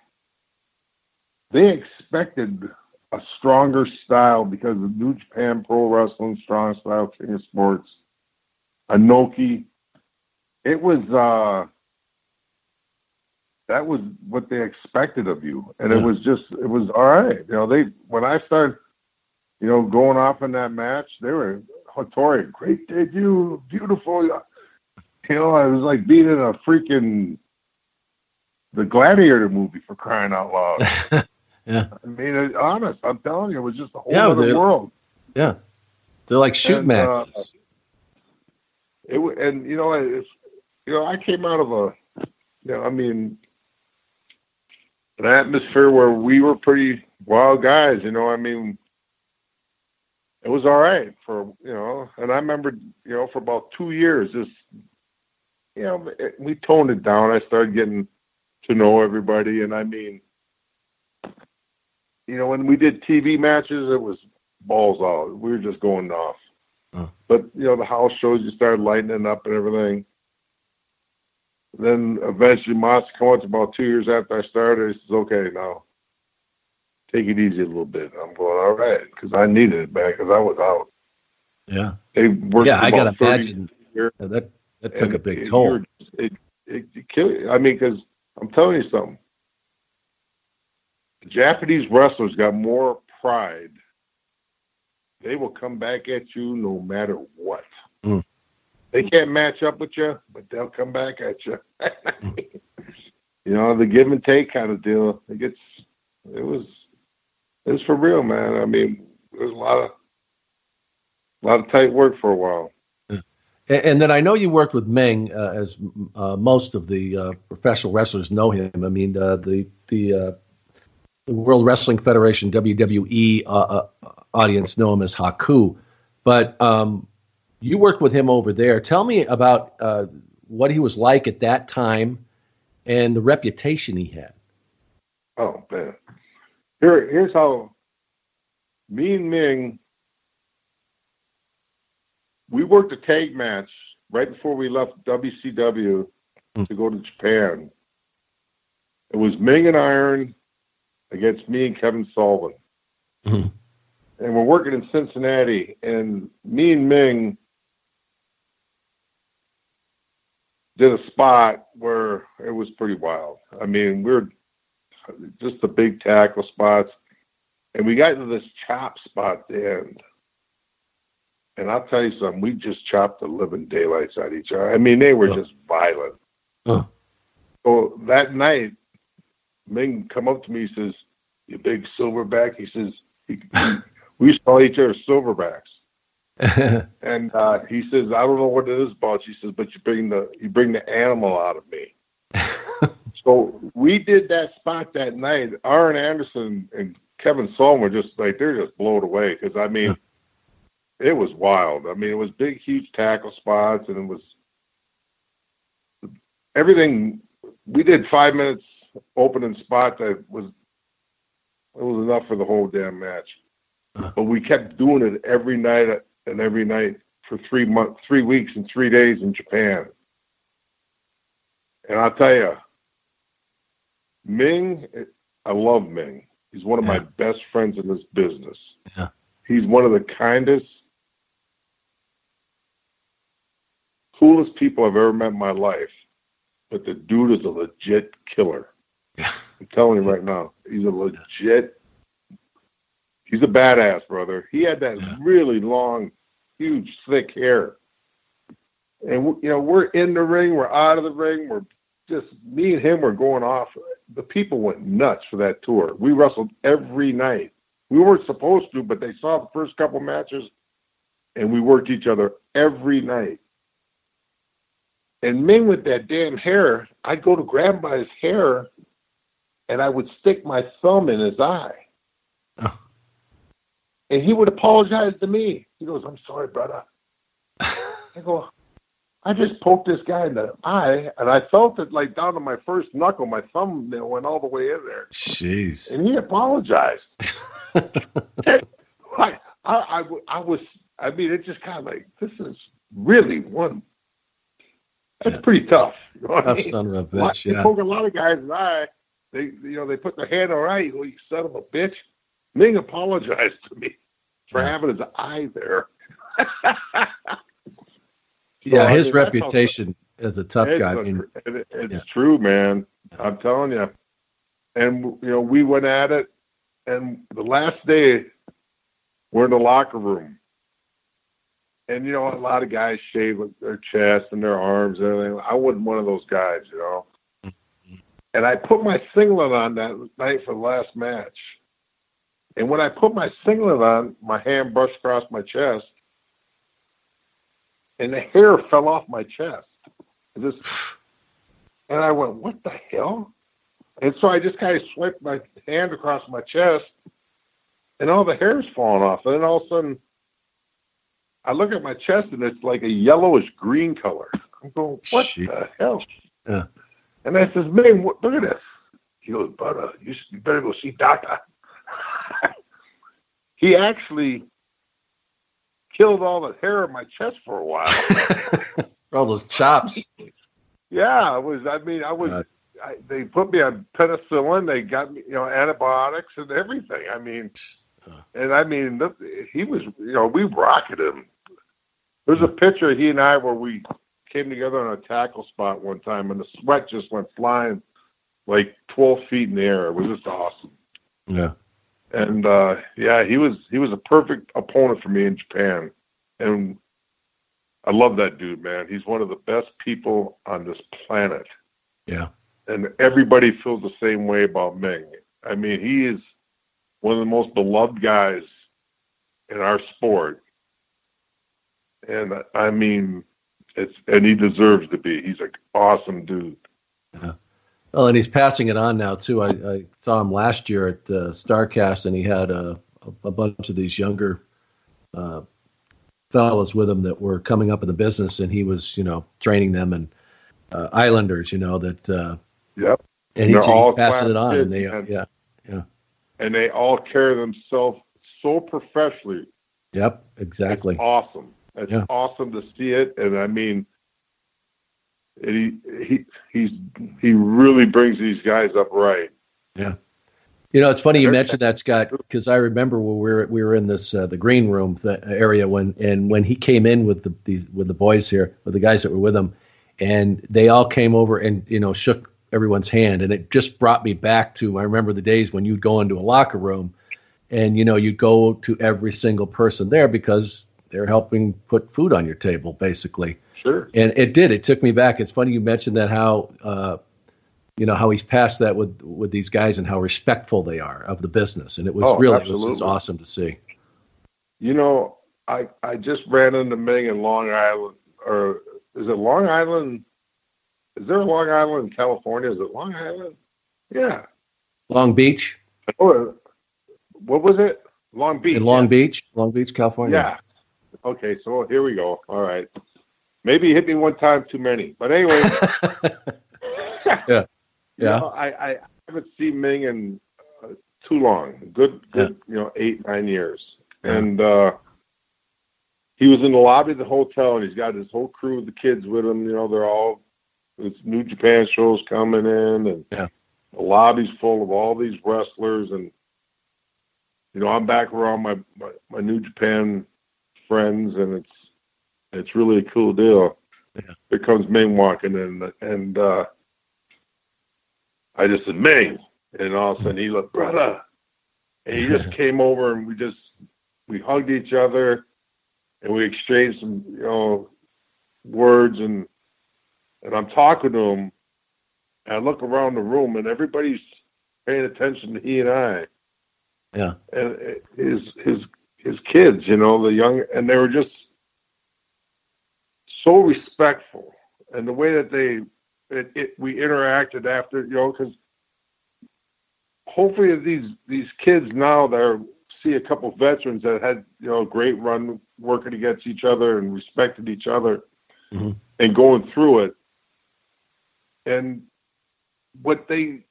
they expected a stronger style because of New Japan Pro Wrestling, Strong Style, King of Sports, Inoki. It was uh that was what they expected of you. And it was just it was all right. You know, they when I started, you know, going off in that match, they were Hattori, great debut, beautiful. You know, I was like being in a freaking the Gladiator movie for crying out loud. Yeah, I mean, it, honest, I'm telling you, it was just a whole Yeah, other world. yeah, they're like shoot And, uh. It and you know, it's you know, I came out of a, you know, I mean, an atmosphere where we were pretty wild guys. You know, I mean, it was all right for you know, and I remember you know for about two years, just you know, it, we toned it down. I started getting to know everybody, and I mean, you know, when we did TV matches, it was balls out. We were just going off. But you know, the house shows you started lightening up and everything. Then eventually, Moss come out about two years after I started. He says, "Okay, now take it easy a little bit." I'm going, "All right," because I needed it back because I was out. Yeah, They worked yeah, I gotta 30 imagine years, that that took a big toll. It, it, it kill. I mean, because I'm telling you something. The Japanese wrestlers got more pride. They will come back at you no matter what. Mm. They can't match up with you, but they'll come back at you. you know, the give and take kind of deal. It gets. It was. It was for real, man. I mean, there's a lot of, a lot of tight work for a while. And, then I know you worked with Meng, uh, as uh, most of the uh, professional wrestlers know him. I mean, uh, the the, uh, the World Wrestling Federation (WWE) uh, audience know him as Haku, but um, you worked with him over there. Tell me about what he was like at that time and the reputation he had. Oh man. Here here's how me and Meng we worked a tag match right before we left WCW to go to Japan. It was Meng and Arn against me and Kevin Sullivan. Mhm. And we're working in Cincinnati and me and Meng did a spot where it was pretty wild. I mean, we we're just the big tackle spots. And we got to this chop spot at the end. And I'll tell you something, we just chopped the living daylights out of each other. I mean, they were Oh. just violent. Oh. So that night, Meng come up to me, he says, You big silverback, he says, he, we used to call each other silverbacks. and uh, he says, I don't know what it is about. He says, but you bring the you bring the animal out of me. so we did that spot that night. Arn Anderson and Kevin were just like they're just blown away because I mean, it was wild. I mean, it was big, huge tackle spots, and it was everything. We did five minutes opening spot that was it was enough for the whole damn match. But we kept doing it every night and every night for three months, three weeks, and three days in Japan. And I'll tell you, Meng, I love Meng. He's one of yeah. my best friends in this business. Yeah. He's one of the kindest, coolest people I've ever met in my life. But the dude is a legit killer. Yeah. I'm telling you right now, he's a legit. He's a badass, brother. He had that yeah. really long, huge, thick hair. And you know, we're in the ring, we're out of the ring, we're just me and him were going off. The people went nuts for that tour. We wrestled every night. We weren't supposed to, but they saw the first couple matches, and we worked each other every night. And men with that damn hair, I'd go to grab by his hair, and I would stick my thumb in his eye. Oh. And he would apologize to me. He goes, I'm sorry, brother. I go, I just poked this guy in the eye, and I felt it like down to my first knuckle. My thumbnail went all the way in there. Jeez. And he apologized. I, I, I, I was, I mean, it just kind of like, this is really one. That's yeah. pretty tough. You know tough I mean? son of a bitch, yeah. poke a lot of guys in the eye. They, you know, they put their hand on right. You son of a bitch. Meng apologized to me for yeah. having his eye there. yeah, his I mean, reputation as a tough guy. A, I mean, it, it's yeah. true, man. I'm telling you. And you know, we went at it, and the last day, we're in the locker room, and you know, a lot of guys shave their chest and their arms and everything. I wasn't one of those guys, you know. Mm-hmm. And I put my singlet on that night for the last match. And when I put my singlet on, my hand brushed across my chest, and the hair fell off my chest. And, just, and I went, "What the hell?" And so I just kind of swiped my hand across my chest, and all the hair's falling off. And then all of a sudden, I look at my chest, and it's like a yellowish green color. I'm going, "What Jeez. the hell?" Yeah. And I says, "Man, look at this." He goes, "Brother, you, you better go see doctor." he actually killed all the hair in my chest for a while. all those chops. yeah, I was. I mean, I was. I, they put me on penicillin. They got me, you know, antibiotics and everything. I mean, and I mean, he was. You know, we rocketed him. There's a picture of he and I where we came together on a tackle spot one time, and the sweat just went flying like 12 feet in the air. It was just awesome. Yeah and uh, yeah, he was he was a perfect opponent for me in Japan, and I love that dude, man. He's one of the best people on this planet. Yeah, and everybody feels the same way about Meng. I mean, he is one of the most beloved guys in our sport, and I mean, it's and he deserves to be. He's an awesome dude. Yeah. Oh, and he's passing it on now too. I, I saw him last year at uh, Starcast, and he had a, a bunch of these younger uh, fellows with him that were coming up in the business, and he was, you know, training them and uh, Islanders, you know, that. Uh, yep. And he's all passing it on, kids, and they, yeah, yeah. And they all carry themselves so professionally. Yep, exactly. It's awesome. It's yeah. awesome to see it, and I mean he he he's he really brings these guys up right. Yeah. You know, it's funny you mentioned that, Scott, because I remember when we were we were in this uh, the green room area when and when he came in with the, the with the boys here with the guys that were with him, and they all came over and you know shook everyone's hand, and it just brought me back to I remember the days when you'd go into a locker room, and you know you'd go to every single person there because they're helping put food on your table, basically. Sure. And it did. It took me back. It's funny you mentioned that how uh, you know how he's passed that with with these guys and how respectful they are of the business, and it was Oh, really it was just awesome to see. You know, I I just ran into Meng in Long Island, or is it Long Island? Is there a Long Island in California? Is it Long Island? Yeah. Long Beach, Oh, what was it? Long Beach. in Long Beach, Long Beach, California. Yeah. Okay, so here we go. All right. Maybe hit me one time too many, but anyway. Yeah. You Yeah. know, I, I haven't seen Meng in uh, too long. Good, good, you know, eight, nine years. And uh, he was in the lobby of the hotel, and he's got his whole crew of the kids with him. You know, they're all this New Japan shows coming in, and Yeah. the lobby's full of all these wrestlers. And you know, I'm back around my my, my New Japan friends, and it's it's really a cool deal. Yeah. Here comes Meng walking in, and uh, I just said Meng, and all of a sudden he looked, brother, and he just came over and we just we hugged each other, and we exchanged some you know words, and and I'm talking to him, and I look around the room, and everybody's paying attention to he and I, Yeah. and uh, his his his kids, you know, the young, and they were just so respectful, and the way that they it, it we interacted after, you know, because hopefully these these kids now that are, see a couple veterans that had you know a great run working against each other and respected each other Mhm. and going through it, and what they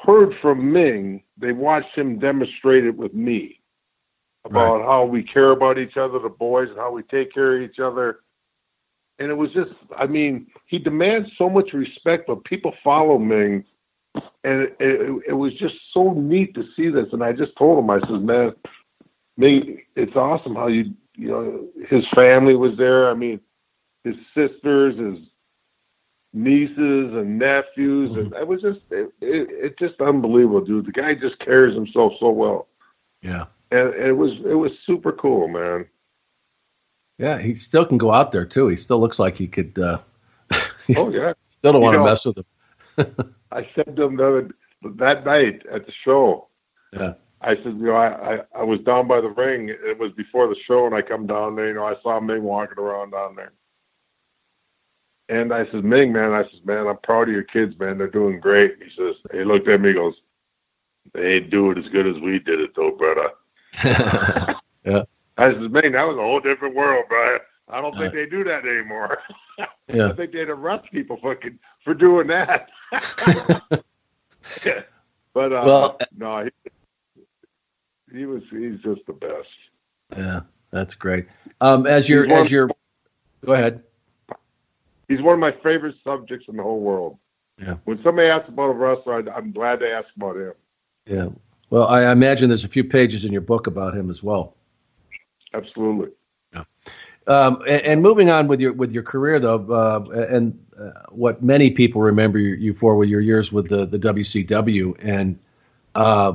heard from Meng, they watched him demonstrate it with me about how we care about each other, the boys, and how we take care of each other. And it was just, I mean, he demands so much respect, but people follow Meng. And it, it, it was just so neat to see this. And I just told him, I said, man, Meng, it's awesome how you, you know, his family was there. I mean, his sisters, his nieces and nephews, and it was just, it, it, it's just unbelievable, dude. The guy just carries himself so well Yeah. and it was it was super cool, man. Yeah, he still can go out there too. He still looks like he could. Uh, Oh yeah. still don't want to mess with him. I said to him the other, that night at the show. Yeah. I said, you know, I, I I was down by the ring. It was before the show, and I come down there. You know, I saw Meng walking around down there. And I says, Meng, man, I says, man, I'm proud of your kids, man. They're doing great. He says, he looked at me, he goes, they ain't do it as good as we did it, though, brother. yeah. I said, Meng, that was a whole different world, bro. I don't think they do that anymore. Yeah. I think they'd arrest people fucking for doing that. but uh, Well- no, he, he was he's just the best. Yeah, that's great. Um, as you're as you're, go ahead. He's one of my favorite subjects in the whole world. Yeah. When somebody asks about a wrestler, I, I'm glad to ask about him. Yeah. Well, I imagine there's a few pages in your book about him as well. Absolutely. Um, and, and moving on with your with your career though, uh, and uh, what many people remember you, you for were your years with the the WCW. And uh,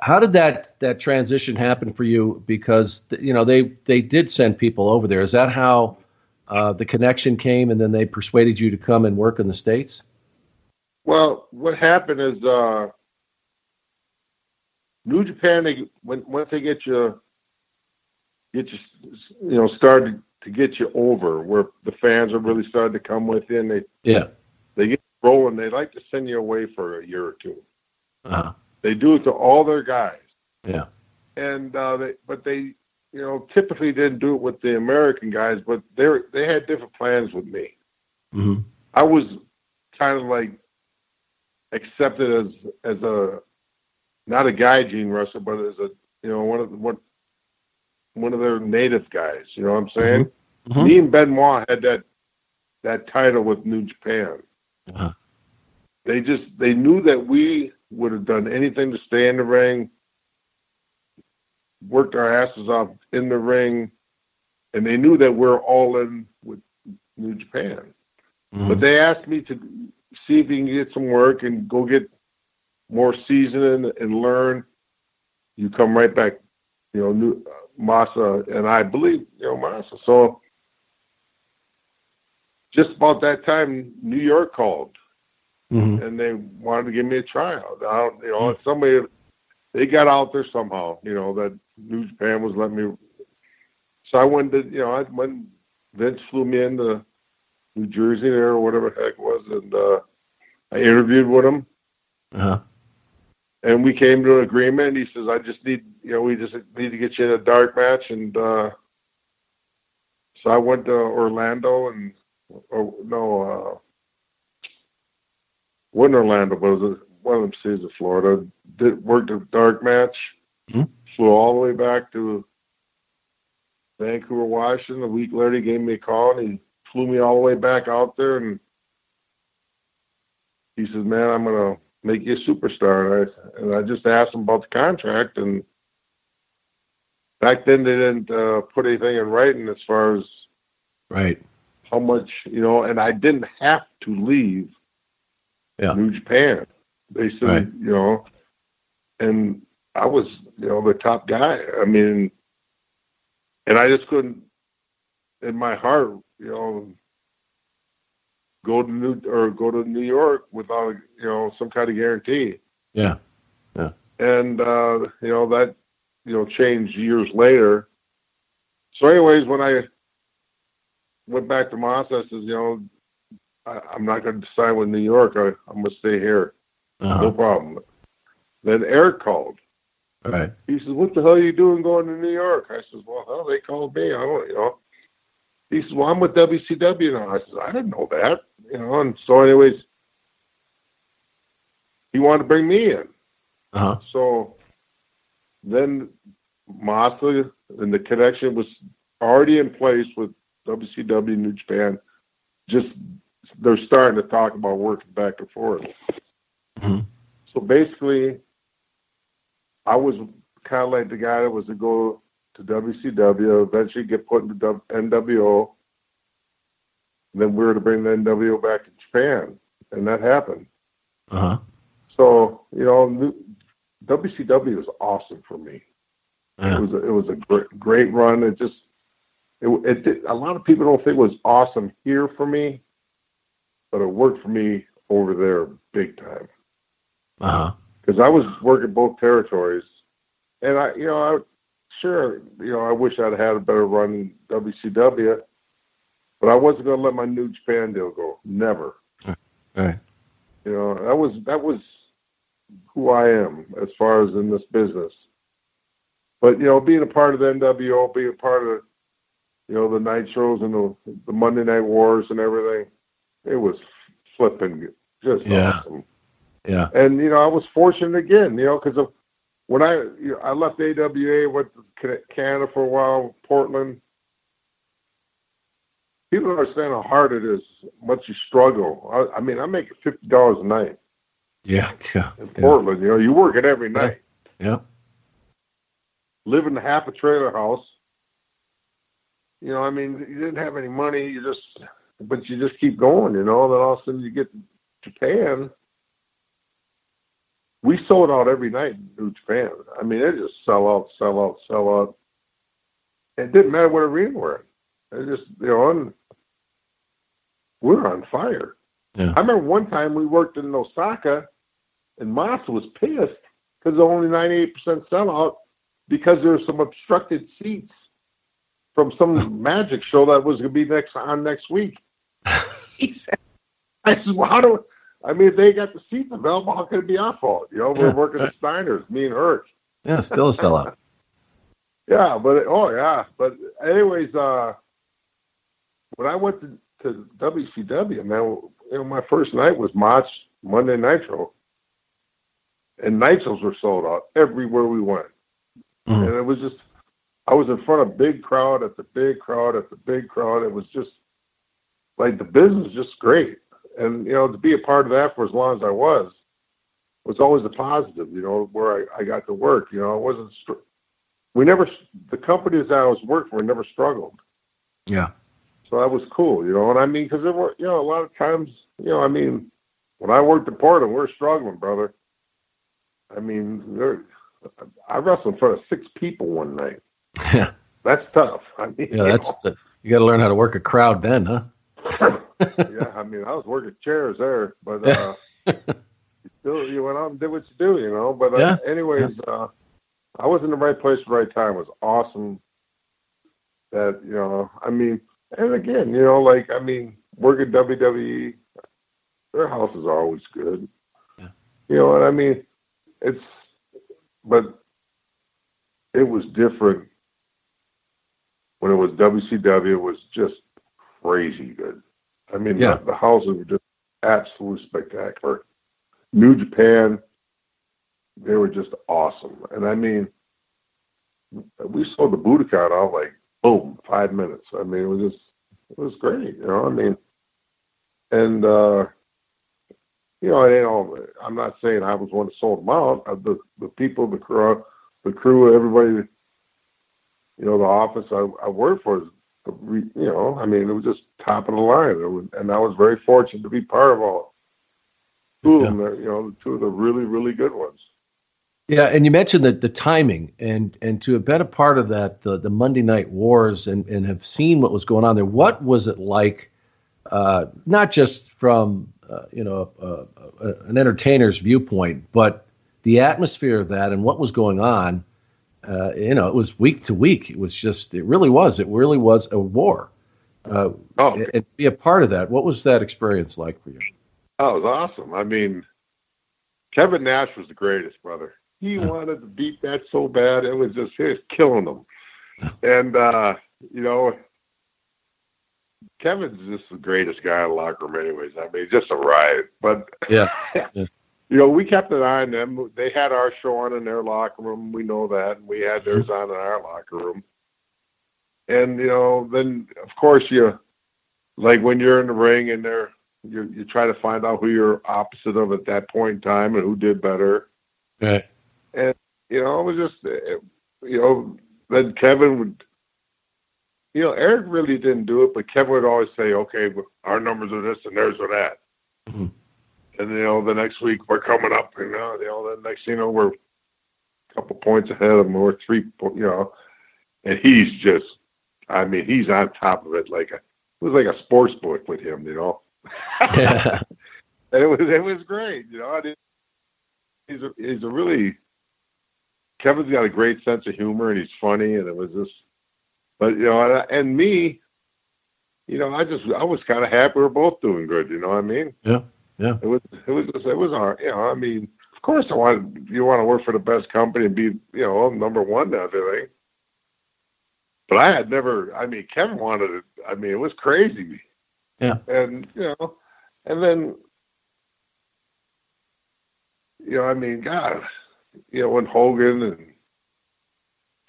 how did that that transition happen for you? Because you know they they did send people over there. Is that how uh, the connection came, and then they persuaded you to come and work in the states? Well, what happened is uh, New Japan. They when once they get you get you you know started to get you over where the fans are really starting to come with you and they Yeah. they get rolling. They like to send you away for a year or two. Uh-huh. They do it to all their guys. Yeah. and uh, they, but they, you know, typically didn't do it with the American guys, but they were, they had different plans with me. hmm I was kind of like accepted as as a not a gaijin wrestler, but as a you know one of the, what one of their native guys. You know what I'm saying? Mhm. Me and Benoit had that that title with New Japan. Uh-huh. They just they knew that we would have done anything to stay in the ring, worked our asses off in the ring, and they knew that we're all in with New Japan. Mm-hmm. But they asked me to see if you can get some work and go get more seasoning and learn. You come right back, you know, new, uh, Masa and I believe, you know, Masa. So just about that time, New York called Mhm. and they wanted to give me a tryout. I don't, you know, somebody they got out there somehow. You know that New Japan was letting me. So I went to, you know, I went. Vince flew me into New Jersey there or whatever the heck it was, and uh, I interviewed with him, Uh-huh. and we came to an agreement. He says, "I just need, you know, we just need to get you in a dark match." And uh, so I went to Orlando, and or no, uh, wasn't Orlando, but it was one of them cities of Florida. Did worked a dark match. Mhm. Flew all the way back to Vancouver, Washington. A week later, he gave me a call, and he flew me all the way back out there, and he says, "Man, I'm gonna make you a superstar." And I and I just asked him about the contract, and back then they didn't uh, put anything in writing as far as Right. how much you know, and I didn't have to leave Yeah. New Japan. They said, Right. you know, and I was, you know, the top guy. I mean, and I just couldn't, in my heart, you know, go to New or go to New York without, you know, some kind of guarantee. Yeah. yeah. And uh, you know that, you know, changed years later. So, anyways, when I went back to Moss, I says, you know, I, I'm not going to sign with New York. I, I'm going to stay here. No Uh-huh. problem. Then Eric called. Right. He says, "What the hell are you doing going to New York?" I says, "Well, hell, they called me. I don't, you know." He says, "Well, I'm with WCW now." I says, "I didn't know that, you know." And so, anyways, he wanted to bring me in. Uh-huh. So then Masa and the connection was already in place with WCW New Japan. Just they're starting to talk about working back and forth. Mhm. So basically, I was kind of like the guy that was to go to WCW, eventually get put into W- NWO. Then we were to bring the NWO back to Japan, and that happened. Uh-huh. So you know, WCW was awesome for me. Yeah. It was a, it was a great, great run. It just it, it did, a lot of people don't think it was awesome here for me, but it worked for me over there big time Uh-huh. Because I was working both territories, and I you know I sure you know I wish I'd had a better run in WCW, but I wasn't going to let my New Japan deal go. Never. All right. You know, that was that was who I am as far as in this business. But you know, being a part of the NWO, being a part of you know the nitros and the, the Monday Night Wars and everything, it was flipping just Yeah. awesome. Yeah. And you know, I was fortunate again, you know, because of when I you know, I left AWA, went to Canada for a while, Portland. People don't understand how hard it is, much you struggle. I, I mean, I make fifty dollars a night Yeah. Yeah. in Portland. You know, you work it every night. Yeah. Live in half a trailer house. You know, I mean, you didn't have any money. You just, but you just keep going. You know, and then all of a sudden you get to Japan. We sold out every night in New Japan. I mean, they just sell out, sell out, sell out. It didn't matter what arena we're in. It just, you know, and we were on fire. Yeah. I remember one time we worked in Osaka, and Masa was pissed because only 98% sellout because there were some obstructed seats from some magic show that was going to be next on next week. He said, I said, well, how do I mean, if they got the seats available, how could it be our fault? You know, we're Yeah. working at Steiner's, me and Hurt. Yeah. Still a sellout. Yeah, but oh yeah, but anyways, uh, when I went to, to WCW, man, you know, my first night was March Monday Nitro, and Nitros were sold out everywhere we went, Mhm. and it was just, I was in front of big crowd at the big crowd at the big crowd. It was just like the business was just great, and you know, to be a part of that for as long as I was was always a positive. You know, where I, I got to work. You know, it wasn't. Str- we never the companies I was working for never struggled. Yeah. So that was cool, you know. And I mean, because there were, you know, a lot of times, you know, I mean, when I worked at Portland, we are struggling, brother. I mean, there, I wrestled in front of six people one night. Yeah. That's tough. I mean, Yeah. That's the, you got to learn how to work a crowd then, huh? Yeah. I mean, I was working chairs there, but uh, you still you went out and did what you do, you know. But uh, Yeah. anyways, uh, I was in the right place at the right time. It was awesome. That you know, I mean, and again, you know, like I mean, working WWE, their house is always good. Yeah. You know what I mean? It's, but it was different when it was WCW. It was just crazy good. I mean, Yeah. the, the houses were just absolutely spectacular. New Japan, they were just awesome. And I mean, we sold the Budokan out like boom, five minutes. I mean, it was just, it was great. You know, I mean, and uh, you know, you know, I'm not saying I was one that sold them out. Uh, The the people, the crew, the crew, everybody, you know, the office I, I worked for, is you know, I mean, it was just top of the line. Was, and I was very fortunate to be part of all two of them. You know, two of the really, really good ones. Yeah, and you mentioned the, the timing, and and to have been a part of that, the, the Monday Night Wars, and, and have seen what was going on there. What was it like? Uh, not just from uh, you know uh, an entertainer's viewpoint, but the atmosphere of that and what was going on. Uh, you know, it was week to week. It was just, it really was. It really was a war. Uh, Oh, and, be a part of that, what was that experience like for you? That was awesome. I mean, Kevin Nash was the greatest, brother. He wanted to beat that so bad. It was just, he was killing them. And, uh, you know, Kevin's just the greatest guy in the locker room, anyways. I mean, just a riot. But, Yeah. Yeah. You know, we kept an eye on them. They had our show on in their locker room. We know that. And we had theirs on in our locker room. And, you know, then, of course, you, like when you're in the ring and they're, you you try to find out who you're opposite of at that point in time and who did better. Right. And you know, it was just uh, you know, then Kevin would you know, Eric really didn't do it, but Kevin would always say, "Okay, our numbers are this and theirs are that." Mhm. And you know, the next week we're coming up, you know, you know, the next thing you know, we're a couple points ahead of him, or three, you know, and he's just, I mean, he's on top of it like a, it was like a sports book with him, you know. Yeah. And it was it was great, you know. I didn't, he's a, he's a really Kevin's got a great sense of humor and he's funny and it was just, but you know, and, and me, you know, I just I was kind of happy we're both doing good. You know what I mean? Yeah, yeah. It was it was just, it was our you know I mean of course I want you want to work for the best company and be you know number one and everything. But I had never. I mean, Kevin wanted it. I mean, it was crazy. Yeah. And you know, and then you know, I mean, God, you know, when Hogan and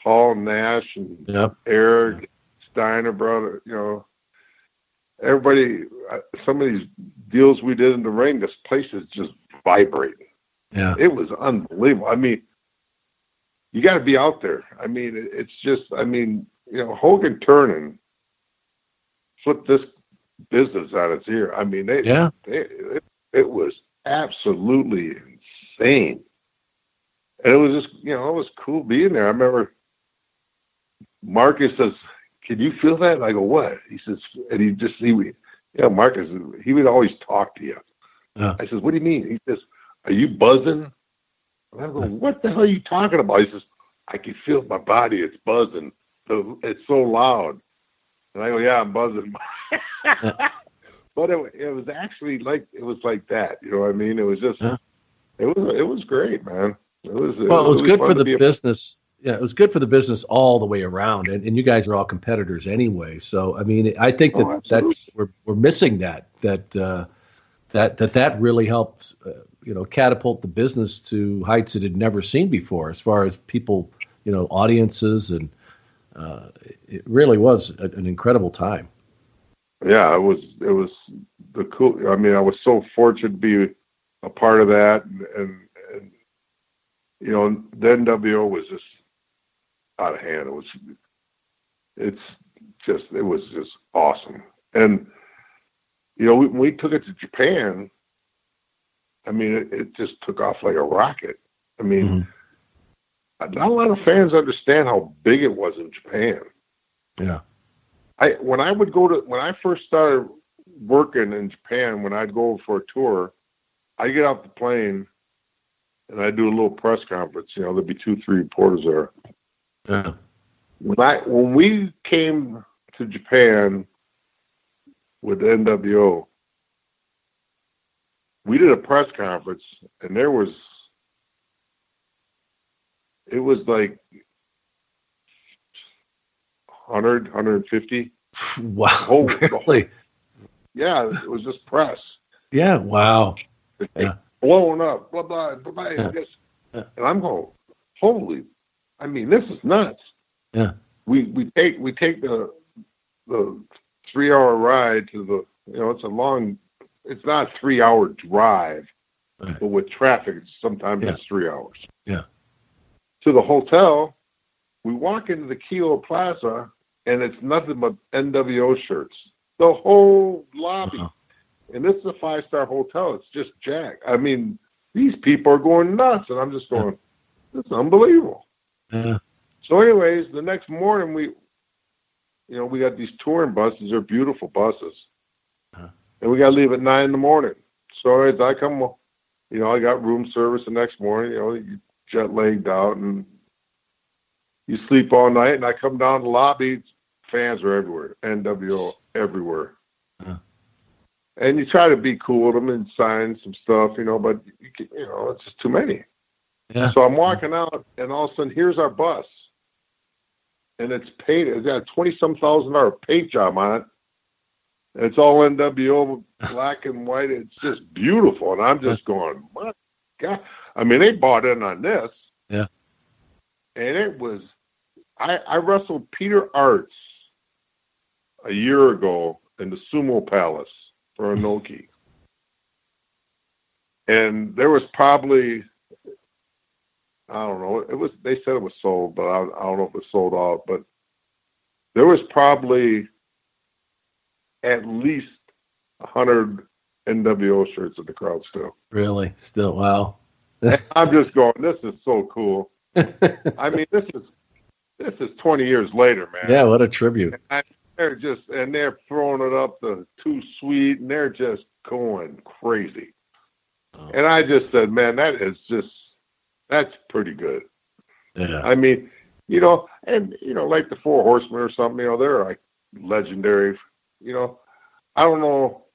Paul Nash and Yep. Eric Steiner brother, you know, everybody, some of these deals we did in the ring, this place is just vibrating. Yeah. It was unbelievable. I mean, you got to be out there. I mean, it's just, I mean, you know, Hogan turning flipped this business on its ear. I mean, they, Yeah. they, it, it was absolutely insane. And it was just, you know, it was cool being there. I remember Marcus says, "Can you feel that?" And I go, "What?" He says, and he just he, know, Marcus, he would always talk to you. Yeah. I says, "What do you mean?" He says, "Are you buzzing?" And I go, "What the hell are you talking about?" He says, "I can feel my body; it's buzzing. The- It's so loud." And I go, "Yeah, I'm buzzing." but it, it was actually like it was like that. You know what I mean? It was just, Yeah. it was it was great, man. It was Well, it was really good for the be business. Yeah, it was good for the business all the way around, and, and you guys are all competitors anyway. So, I mean, I think that Oh, that's we're we're missing that that uh, that that that really helped, uh, you know, catapult the business to heights it had never seen before, as far as people, you know, audiences, and uh, it really was a, an incredible time. yeah, it was it was the cool. I mean, I was so fortunate to be a part of that, and and, and you know, the NWO was just out of hand. It was, it's just it was just awesome, and you know, we, when we took it to Japan. I mean, it, it just took off like a rocket. I mean, mm-hmm. not a lot of fans understand how big it was in Japan. Yeah. I when I would go to when I first started working in Japan, when I'd go for a tour, I get off the plane and I do a little press conference. You know, there'd be two, three reporters there. Yeah. When I when we came to Japan with the NWO, we did a press conference and there was it was like 100 150 Wow. whole- really? yeah it was just press Yeah. Wow. Yeah. blowing up blah blah blah, blah Yeah. Yeah. and i'm going holy i mean this is nuts Yeah. we we take we take the the three hour ride to the you know it's a long it's not a three hour drive Right. but with traffic sometimes Yeah. it's three hours Yeah. to the hotel we walk into the Keio Plaza and it's nothing but NWO shirts the whole lobby Uh-huh. and this is a five star hotel it's just jack I mean these people are going nuts and I'm just going this is unbelievable Yeah. so, anyways, the next morning we, you know, we got these touring buses. They're beautiful buses, Uh-huh. and we got to leave at nine in the morning. So as I come, you know, I got room service the next morning. You know, you jet lagged out and you sleep all night. And I come down to the lobby, fans are everywhere, NWO everywhere. Uh-huh. And you try to be cool with them and sign some stuff, you know, but you, can, you know, it's just too many. Yeah. So I'm walking out, and all of a sudden, here's our bus, and it's painted. It's got a twenty some thousand dollar paint job on it. It's all NWO, black and white. It's just beautiful, and I'm just going, my God! I mean, they bought in on this. Yeah. And it was, I I wrestled Peter Aerts a year ago in the Sumo Palace for Inoki. And there was probably I don't know. It was they said it was sold, but I, I don't know if it was sold out. But there was probably at least a hundred NWO shirts in the crowd still. Really? Still? Wow. I'm just going. This is so cool. I mean, this is this is 20 years later, man. Yeah. What a tribute. And they're just and they're throwing it up the too sweet, and they're just going crazy. Oh. And I just said, man, that is just that's pretty good. Yeah. I mean, you know, and you know, like the Four Horsemen or something, you know, they're like legendary. You know, I don't know.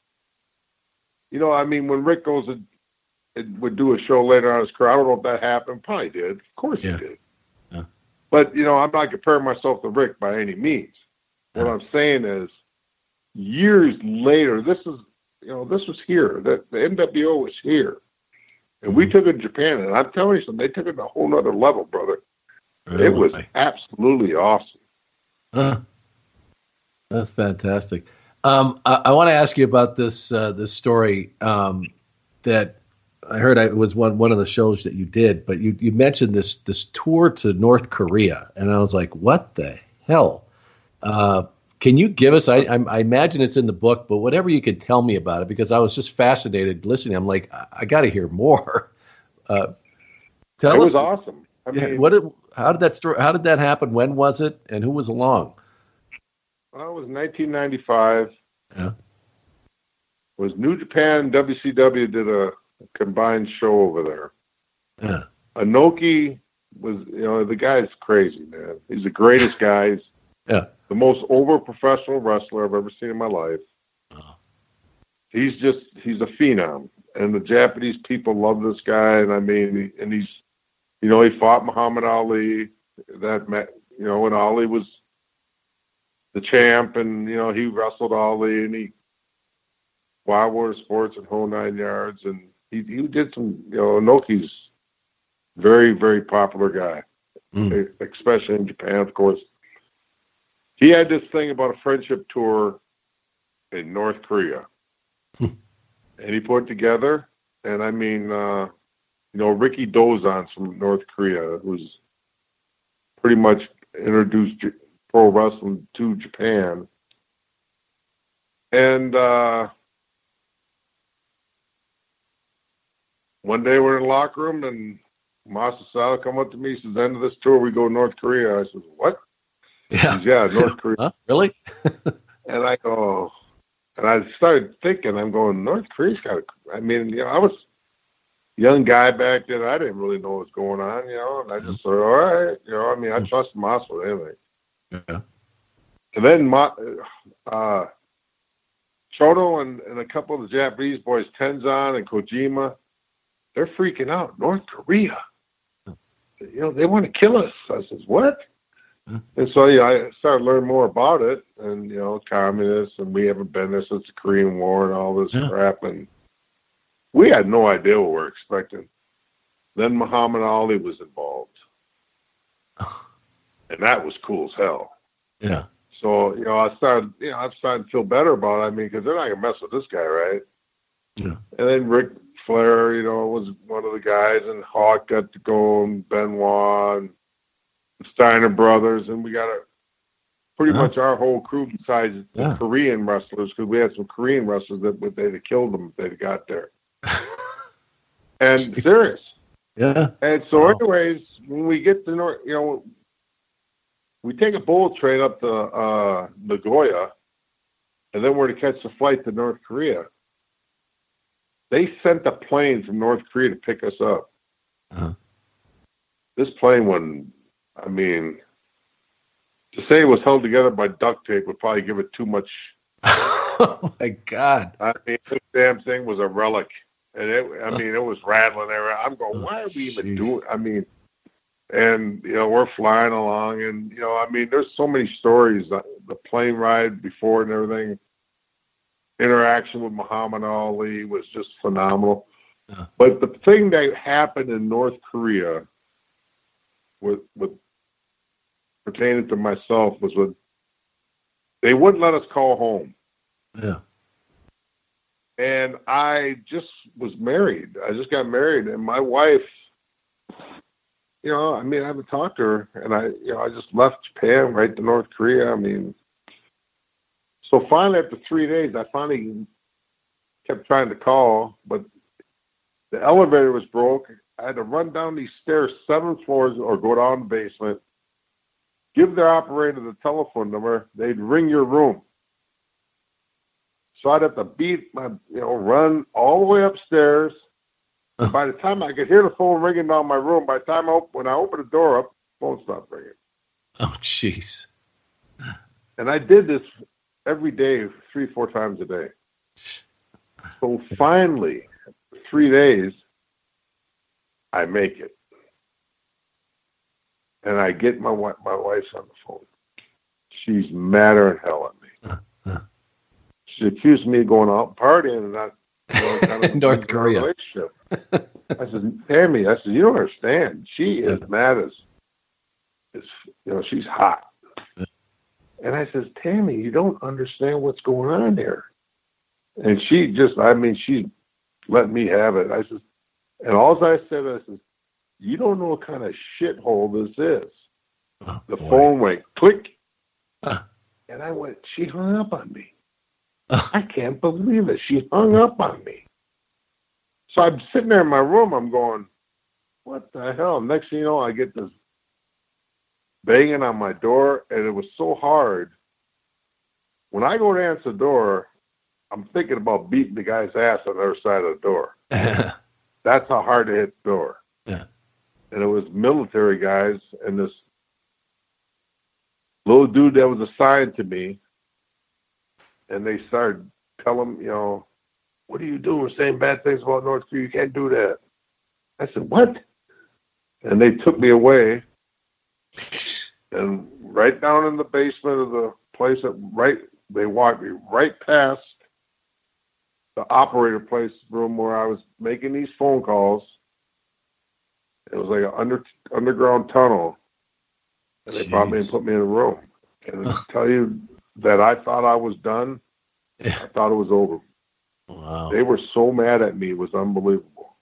You know, I mean, when Rick goes and, and would do a show later on his career, I don't know if that happened. Probably did. Of course Yeah. he did. Yeah. But you know, I'm not comparing myself to Rick by any means. What. I'm saying is, years later, this is you know, this was here. That the NWO was here. And we took it to Japan, and I'm telling you something, they took it to a whole other level, brother. It was absolutely awesome. Huh. That's fantastic. Um, I, I want to ask you about this uh, this story um, that I heard. I, it was one one of the shows that you did, but you, you mentioned this this tour to North Korea, and I was like, "What the hell?" Uh, can you give us? I, I, imagine it's in the book, but whatever you could tell me about it, because I was just fascinated listening. I'm like, I, I got to hear more. Uh, tell it us. was awesome. I yeah, mean, what did, how did that story? How did that happen? When was it? And who was along? well, it was 1995. Yeah. It was New Japan and WCW did a combined show over there. Yeah. Inoki was, you know, the guy's crazy, man. He's the greatest guy. He's Yeah. the most over professional wrestler I've ever seen in my life. Oh. He's just, he's a phenom. And the Japanese people love this guy. And I mean, and he's, you know, he fought Muhammad Ali. That, met, you know, when Ali was the champ and, you know, he wrestled Ali and he, Wild Water Sports and whole nine yards. And he, he did some, you know, Inoki's very, very popular guy, Mm. especially in Japan, of course. He had this thing about a friendship tour in North Korea. Hmm. and he put it together, and I mean, uh, you know, Rikidozan's from North Korea was pretty much introduced J- pro wrestling to Japan. And uh, one day we're in the locker room, and Sal come up to me. Says, "End of this tour, we go to North Korea." I says, "What?" Yeah. "Yeah, North Korea." Huh? Really? And I go, and I started thinking, I'm going, North Korea's got. I mean, you know, I was, young guy back then. I didn't really know what was going on, you know, and I just mm-hmm. thought, all right, you know, I mean, I mm-hmm. trust Moss with anything. Yeah. And then Mo, uh, Choshu and, and a couple of the Japanese boys, Tenzan and Kojima, they're freaking out. North Korea, hmm. you know, they want to kill us. I says, what? Mm-hmm. And so yeah, I started learning more about it, and you know, communists, and we haven't been there since the Korean War and all this Yeah. crap, and we had no idea what we were expecting. Then Muhammad Ali was involved, and that was cool as hell. Yeah. So you know, I started, you know, I started to feel better about it. I mean, because they're not gonna mess with this guy, right? Yeah. And then Ric Flair, you know, was one of the guys, and Hawk got to go, and Benoit, and Steiner brothers, and we got a pretty much our whole crew besides the Yeah. Korean wrestlers, because we had some Korean wrestlers that would they'd have killed them if they'd got there. and serious. Yeah. And so, Wow. anyways, when we get to North, you know, we take a bullet train up to uh, Nagoya, and then we're to catch the flight to North Korea. They sent a plane from North Korea to pick us up. Uh-huh. This plane, when I mean, to say it was held together by duct tape would probably give it too much. oh my God. I mean, this damn thing was a relic, and it, I mean, it was rattling there. I'm going, why are we even Jeez. doing? I mean, and you know, we're flying along, and you know, I mean, there's so many stories. uh, The plane ride before and everything. Interaction with Muhammad Ali was just phenomenal. Yeah. But the thing that happened in North Korea, with with pertaining to myself, was when they wouldn't let us call home Yeah. and I just was married. I just got married, and my wife, you know, I mean, I haven't talked to her, and I, you know, I just left Japan right to North Korea. I mean, so finally, after three days, I finally kept trying to call, but the elevator was broke. I had to run down these stairs seven floors or go down the basement, give their operator the telephone number. They'd ring your room. So I'd have to beat my, you know, run all the way upstairs. By the time I could hear the phone ringing down my room, by the time I, op- when I opened the door up, the phone stopped ringing. Oh, jeez. And I did this every day, three, four times a day. So finally, three days, I make it. And I get my wi- my wife's on the phone. She's madder than hell at me. Uh, uh. She accused me of going out partying and not you know, kind of North Korea. relationship. I said, Tammy, I said, you don't understand. She is mad as, as you know, she's hot. And I says, Tammy, you don't understand what's going on here. And she just, I mean, she let me have it. I says, and all I said, I says, you don't know what kind of shithole this is. Oh, The boy. phone went click. And I went, she hung up on me. I can't believe it. She hung up on me. So I'm sitting there in my room. I'm going, what the hell? Next thing you know, I get this banging on my door, and it was so hard. When I go to answer the door, I'm thinking about beating the guy's ass on the other side of the door. That's how hard to hit the door. And it was military guys and this little dude that was assigned to me. And they started telling, him, you know, what are you doing saying bad things about North Korea? You can't do that. I said, what? And they took me away and right down in the basement of the place that right they walked me right past the operator place room where I was making these phone calls. It was like an under underground tunnel. And they brought me and put me in a room. And to tell you that I thought I was done, Yeah. I thought it was over. Wow. They were so mad at me, it was unbelievable.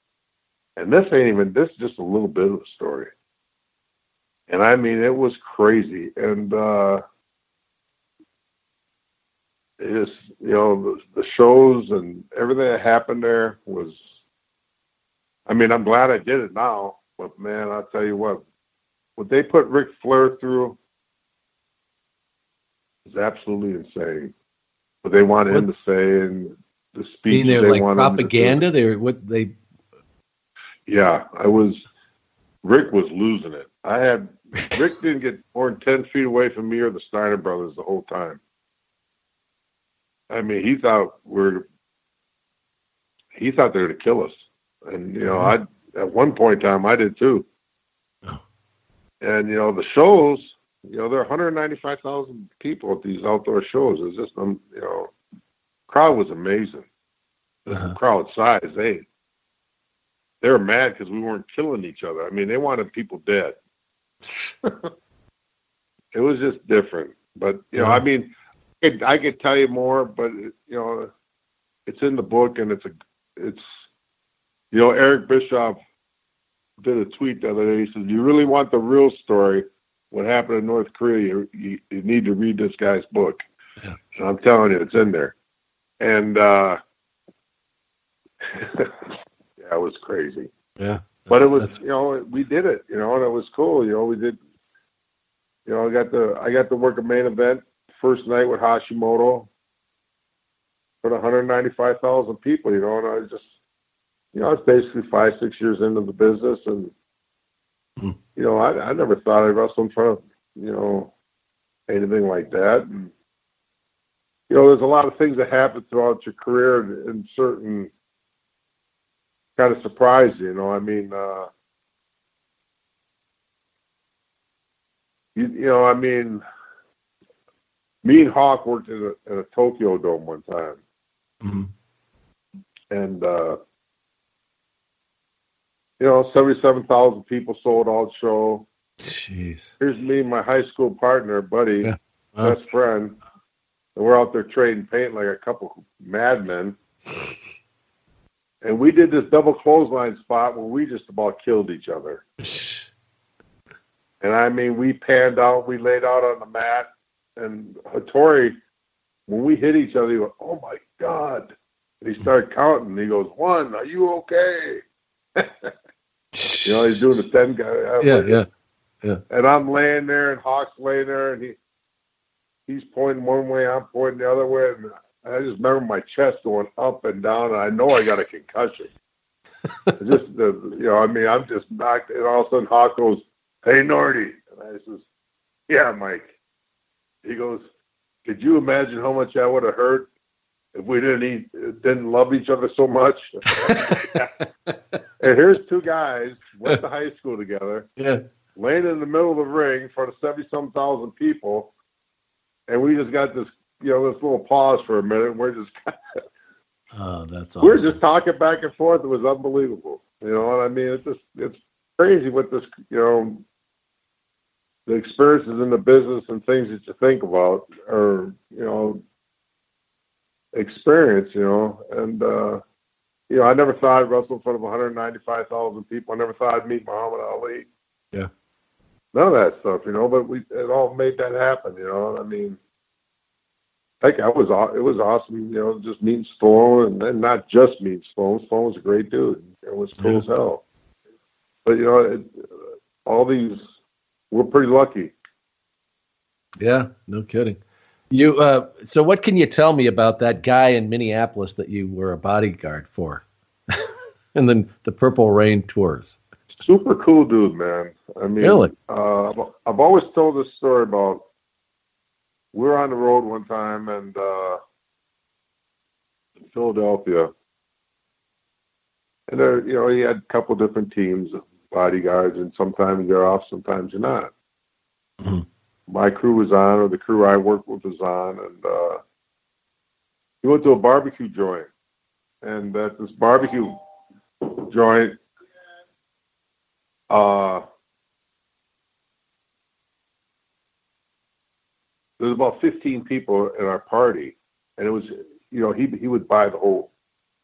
And this ain't even this is just a little bit of the story. And I mean it was crazy. And uh it is you know, the, the shows and everything that happened there was I mean, I'm glad I did it now, but man, I'll tell you what, what they put Ric Flair through is absolutely insane. What they wanted him to say and the speech there they like wanted him to propaganda, they were what they Yeah, I was. Ric was losing it. I had Ric didn't get more than ten feet away from me or the Steiner brothers the whole time. I mean, he thought we're he thought they were to kill us, and you know, mm-hmm. I at one point in time I did too. And you know, the shows, you know, there are 195,000 people at these outdoor shows. It's just, um, you know, crowd was amazing. The crowd size, they they were mad because we weren't killing each other. I mean, they wanted people dead. it was just different. But you know, I mean, I could, I could tell you more, but you know, it's in the book, and it's a, it's, you know, Eric Bischoff did a tweet the other day. He says, "You really want the real story? What happened in North Korea? You, you, you need to read this guy's book." And I'm telling you, it's in there. And uh yeah, it was crazy. Yeah. But it was, you know, we did it, you know, and it was cool. You know, we did. You know, I got the I got to work a main event first night with Hashimoto for 195,000 people. You know, and I just, you know, I was basically five six years into the business, and Hmm. you know, I I never thought I'd wrestle in front of you know anything like that. And you know, there's a lot of things that happen throughout your career and, and certain kind of surprise you. Know, I mean, uh, you, you know, I mean, me and Hawk worked in a, in a Tokyo Dome one time, Mhm. and uh, you know, seventy-seven thousand people sold out show. Jeez. Here's me, my high school partner, buddy, Yeah. Wow. best friend, and we're out there trading paint like a couple madmen. And we did this double clothesline spot where we just about killed each other. And I mean, we panned out, we laid out on the mat, and Hattori, when we hit each other, he went, "Oh my god!" And he started counting. He goes, "One, are you okay?" you know, he's doing the ten guy. Yeah, yeah, yeah. And I'm laying there, and Hawk's laying there, and he he's pointing one way, I'm pointing the other way, and I just remember my chest going up and down, and I know I got a concussion. Just the, you know, I mean, I'm just knocked, and all of a sudden Hawk goes, "Hey, Nordy," and I says, "Yeah, Mike." He goes, "Could you imagine how much I would have hurt if we didn't eat, didn't love each other so much?" and here's two guys went to high school together Yeah. laying in the middle of the ring in front of seventy some thousand people, and we just got this, you know, this little pause for a minute. And we're just Oh, that's we're just talking back and forth. It was unbelievable, you know. what I mean, it's just it's crazy what this, you know, the experiences in the business and things that you think about, or you know, experience, you know, and. uh you know, I never thought I'd wrestle in front of 195,000 people. I never thought I'd meet Muhammad Ali. Yeah. None of that stuff, you know. But we it all made that happen, you know. I mean, like I was, it was awesome, you know, just meeting Stallone, and then not just meeting Stallone. Stallone was a great dude. It was cool Yeah. as hell. But you know, it, all these, we're pretty lucky. Yeah, no kidding. You uh so what can you tell me about that guy in Minneapolis that you were a bodyguard for? and then the Purple Rain tours. Super cool dude, man. I mean, Really? uh, I've- always told this story about we were on the road one time and uh, in Philadelphia, and there, you know, he had a couple different teams of bodyguards, and sometimes you're off, sometimes you're not. Mhm. My crew was on, or the crew I worked with was on, and uh, he went to a barbecue joint, and at this barbecue joint, uh, there was about 15 people in our party, and it was, you know, he he would buy the whole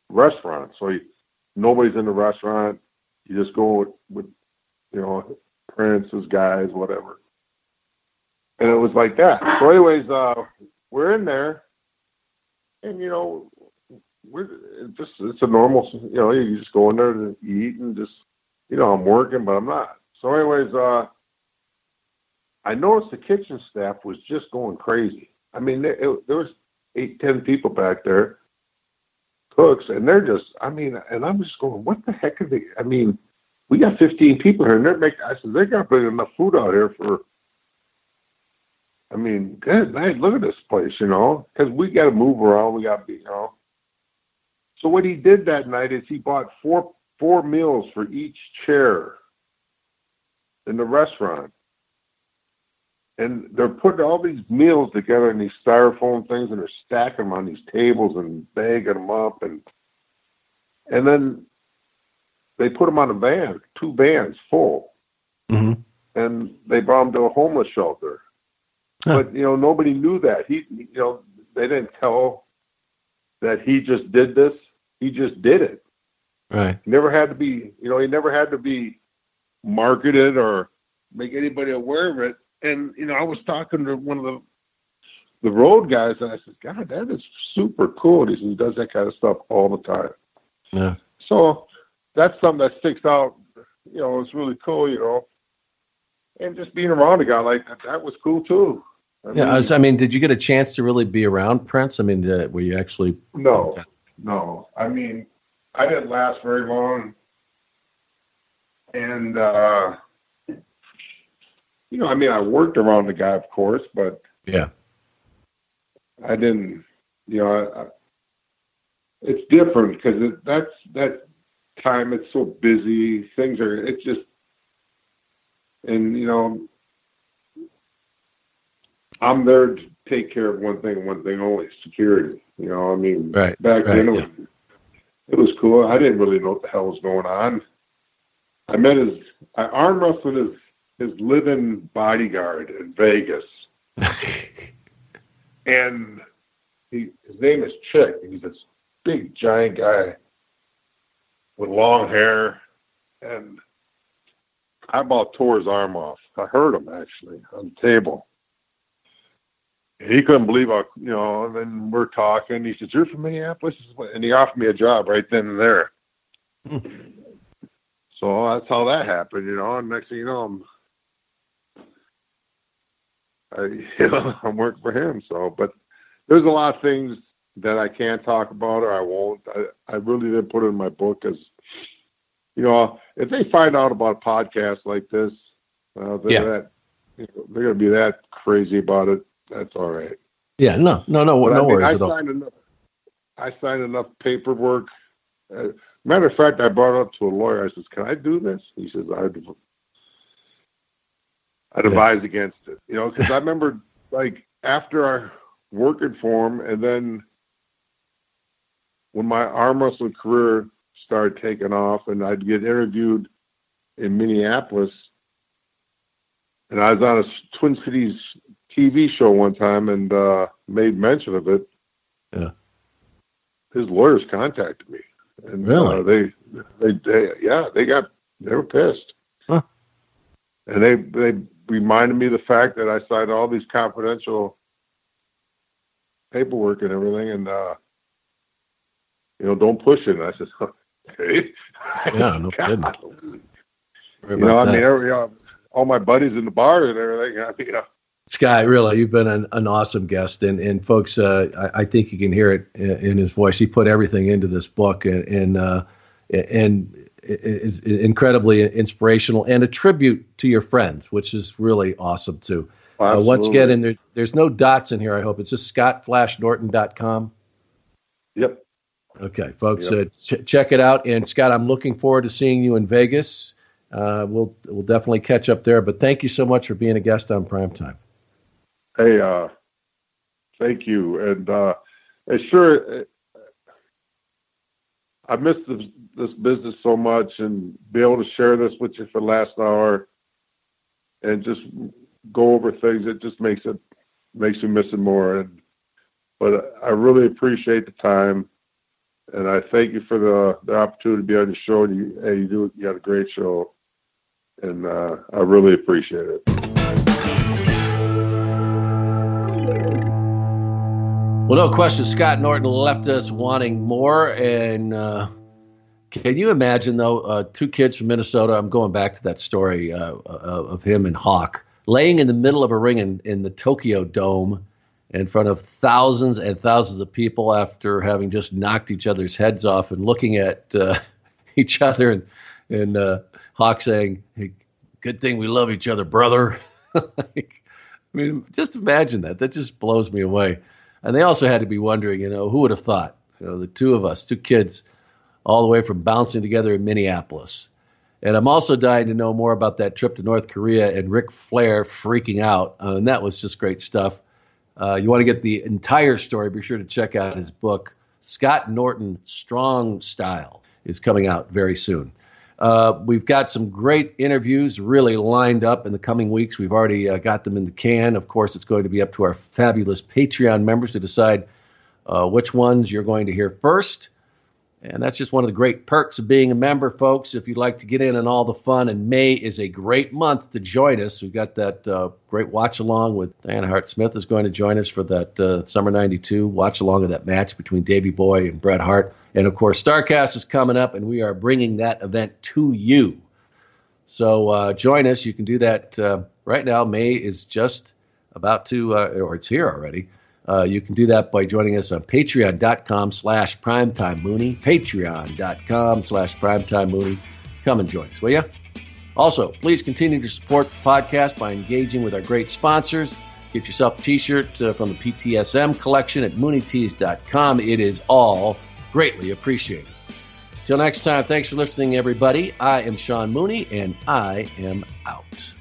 restaurant. So he, nobody's in the restaurant. You just go with, with you know, Prince, his guys, whatever. And it was like that. So, anyways, uh, we're in there, and you know, we're just it's a normal, you know, you just go in there to eat and just, you know, I'm working, but I'm not. So, anyways, uh, I noticed the kitchen staff was just going crazy. I mean, there, it, there was eight, ten people back there, cooks, and they're just, I mean, and I'm just going, what the heck are they? I mean, we got 15 people here, and they're making. I said, they got bring enough food out here for. I mean, good night. Look at this place, you know, because we got to move around. We got to be, you know. So what he did that night is he bought four four meals for each chair in the restaurant. And they're putting all these meals together in these styrofoam things and they're stacking them on these tables and bagging them up and and then they put them on a van, two vans full, mm-hmm. and they brought them to a homeless shelter. Huh. But you know, nobody knew that. He, you know, they didn't tell that he just did this. He just did it. Right. He never had to be, you know, he never had to be marketed or make anybody aware of it. And you know, I was talking to one of the the road guys, and I said, "God, that is super cool." He says he does that kind of stuff all the time. Yeah. So that's something that sticks out. You know, it's really cool. You know, and just being around a guy like that, that was cool too. I yeah, mean, I, was, I, mean, did you get a chance to really be around Prince? I mean, uh, were you actually? No, no. I mean, I didn't last very long, and uh, you know, I mean, I worked around the guy, of course, but yeah, I didn't. You know, I, I, it's different because it, that's that time. It's so busy. Things are. It's just, and you know, I'm there to take care of one thing, one thing only: security. You know, I mean, right, back right, then it, yeah. was, it was cool. I didn't really know what the hell was going on. I met his, I arm wrestled his his living bodyguard in Vegas, and he his name is Chick. He's this big giant guy with long hair, and I about tore his arm off. I hurt him actually on the table. He couldn't believe I, you know. And then we're talking. He says, "You're from Minneapolis," and he offered me a job right then and there. so that's how that happened, you know. And next thing you know, I'm, I, you know, I'm working for him. So, but there's a lot of things that I can't talk about or I won't. I, I really didn't put it in my book because, you know, if they find out about a podcast like this, uh, they're, Yeah. that, you know, they're going to be that crazy about it. That's all right. Yeah, no, no, no, But no I mean, worries I at all. signed enough. I signed enough paperwork. Uh, matter of fact, I brought it up to a lawyer. I says, "Can I do this?" He says, "I'd, I'd Yeah. advise against it." You know, because I remember like after I working for him, and then when my arm wrestling career started taking off, and I'd get interviewed in Minneapolis, and I was on a Twin Cities TV show one time and uh, made mention of it. Yeah. His lawyers contacted me, and Really? uh, they, they, they, yeah, they got, they were pissed, Huh. and they, they reminded me of the fact that I signed all these confidential paperwork and everything, and uh, you know, don't push it. And I said, okay. Yeah, no kidding. You know, I mean, every, uh, all my buddies in the bar and everything. I mean, uh, Sky, really, you've been an, an awesome guest, and and folks, uh, I, I think you can hear it in, in his voice. He put everything into this book, and and uh, and it- it's incredibly inspirational and a tribute to your friends, which is really awesome too. Uh, once again, and there, there's no dots in here. I hope it's just scottflashnorton.com. Yep. Okay, folks, Yep. uh, ch- check it out. And Scott, I'm looking forward to seeing you in Vegas. Uh, we'll we'll definitely catch up there. But thank you so much for being a guest on Prime Time. Hey, uh, thank you. And uh, it sure, I miss this, this business so much, and be able to share this with you for the last hour, and just go over things. It just makes it makes me miss it more. And but I really appreciate the time, and I thank you for the the opportunity to be on the show. And you, hey, you do you got a great show, and uh, I really appreciate it. Well, no question. Scott Norton left us wanting more. And uh, can you imagine, though, uh, two kids from Minnesota? I'm going back to that story uh, uh, of him and Hawk laying in the middle of a ring in, in the Tokyo Dome in front of thousands and thousands of people after having just knocked each other's heads off and looking at uh, each other and and uh, Hawk saying, hey, "Good thing we love each other, brother." like, I mean, just imagine that. That just blows me away. And they also had to be wondering, you know, who would have thought? You know, the two of us, two kids, all the way from bouncing together in Minneapolis. And I'm also dying to know more about that trip to North Korea and Ric Flair freaking out. Uh, and that was just great stuff. Uh, you want to get the entire story, be sure to check out his book, Scott Norton Strong Style, is coming out very soon. Uh, we've got some great interviews really lined up in the coming weeks. We've already uh, got them in the can. Of course, it's going to be up to our fabulous Patreon members to decide uh, which ones you're going to hear first. And that's just one of the great perks of being a member, folks. If you'd like to get in on all the fun, and May is a great month to join us. We've got that uh, great watch along with Diana Hart Smith is going to join us for that uh, Summer 92 watch along of that match between Davey Boy and Bret Hart. And of course, Starrcast is coming up, and we are bringing that event to you. So uh, join us. You can do that uh, right now. May is just about to, uh, or it's here already. Uh, you can do that by joining us on patreon.com slash primetime mooney. Patreon.com slash primetime mooney. Come and join us, will you? Also, please continue to support the podcast by engaging with our great sponsors. Get yourself a t-shirt uh, from the PTSM collection at mooneytees.com. It is all greatly appreciated. Till next time, thanks for listening, everybody. I am Sean Mooney, and I am out.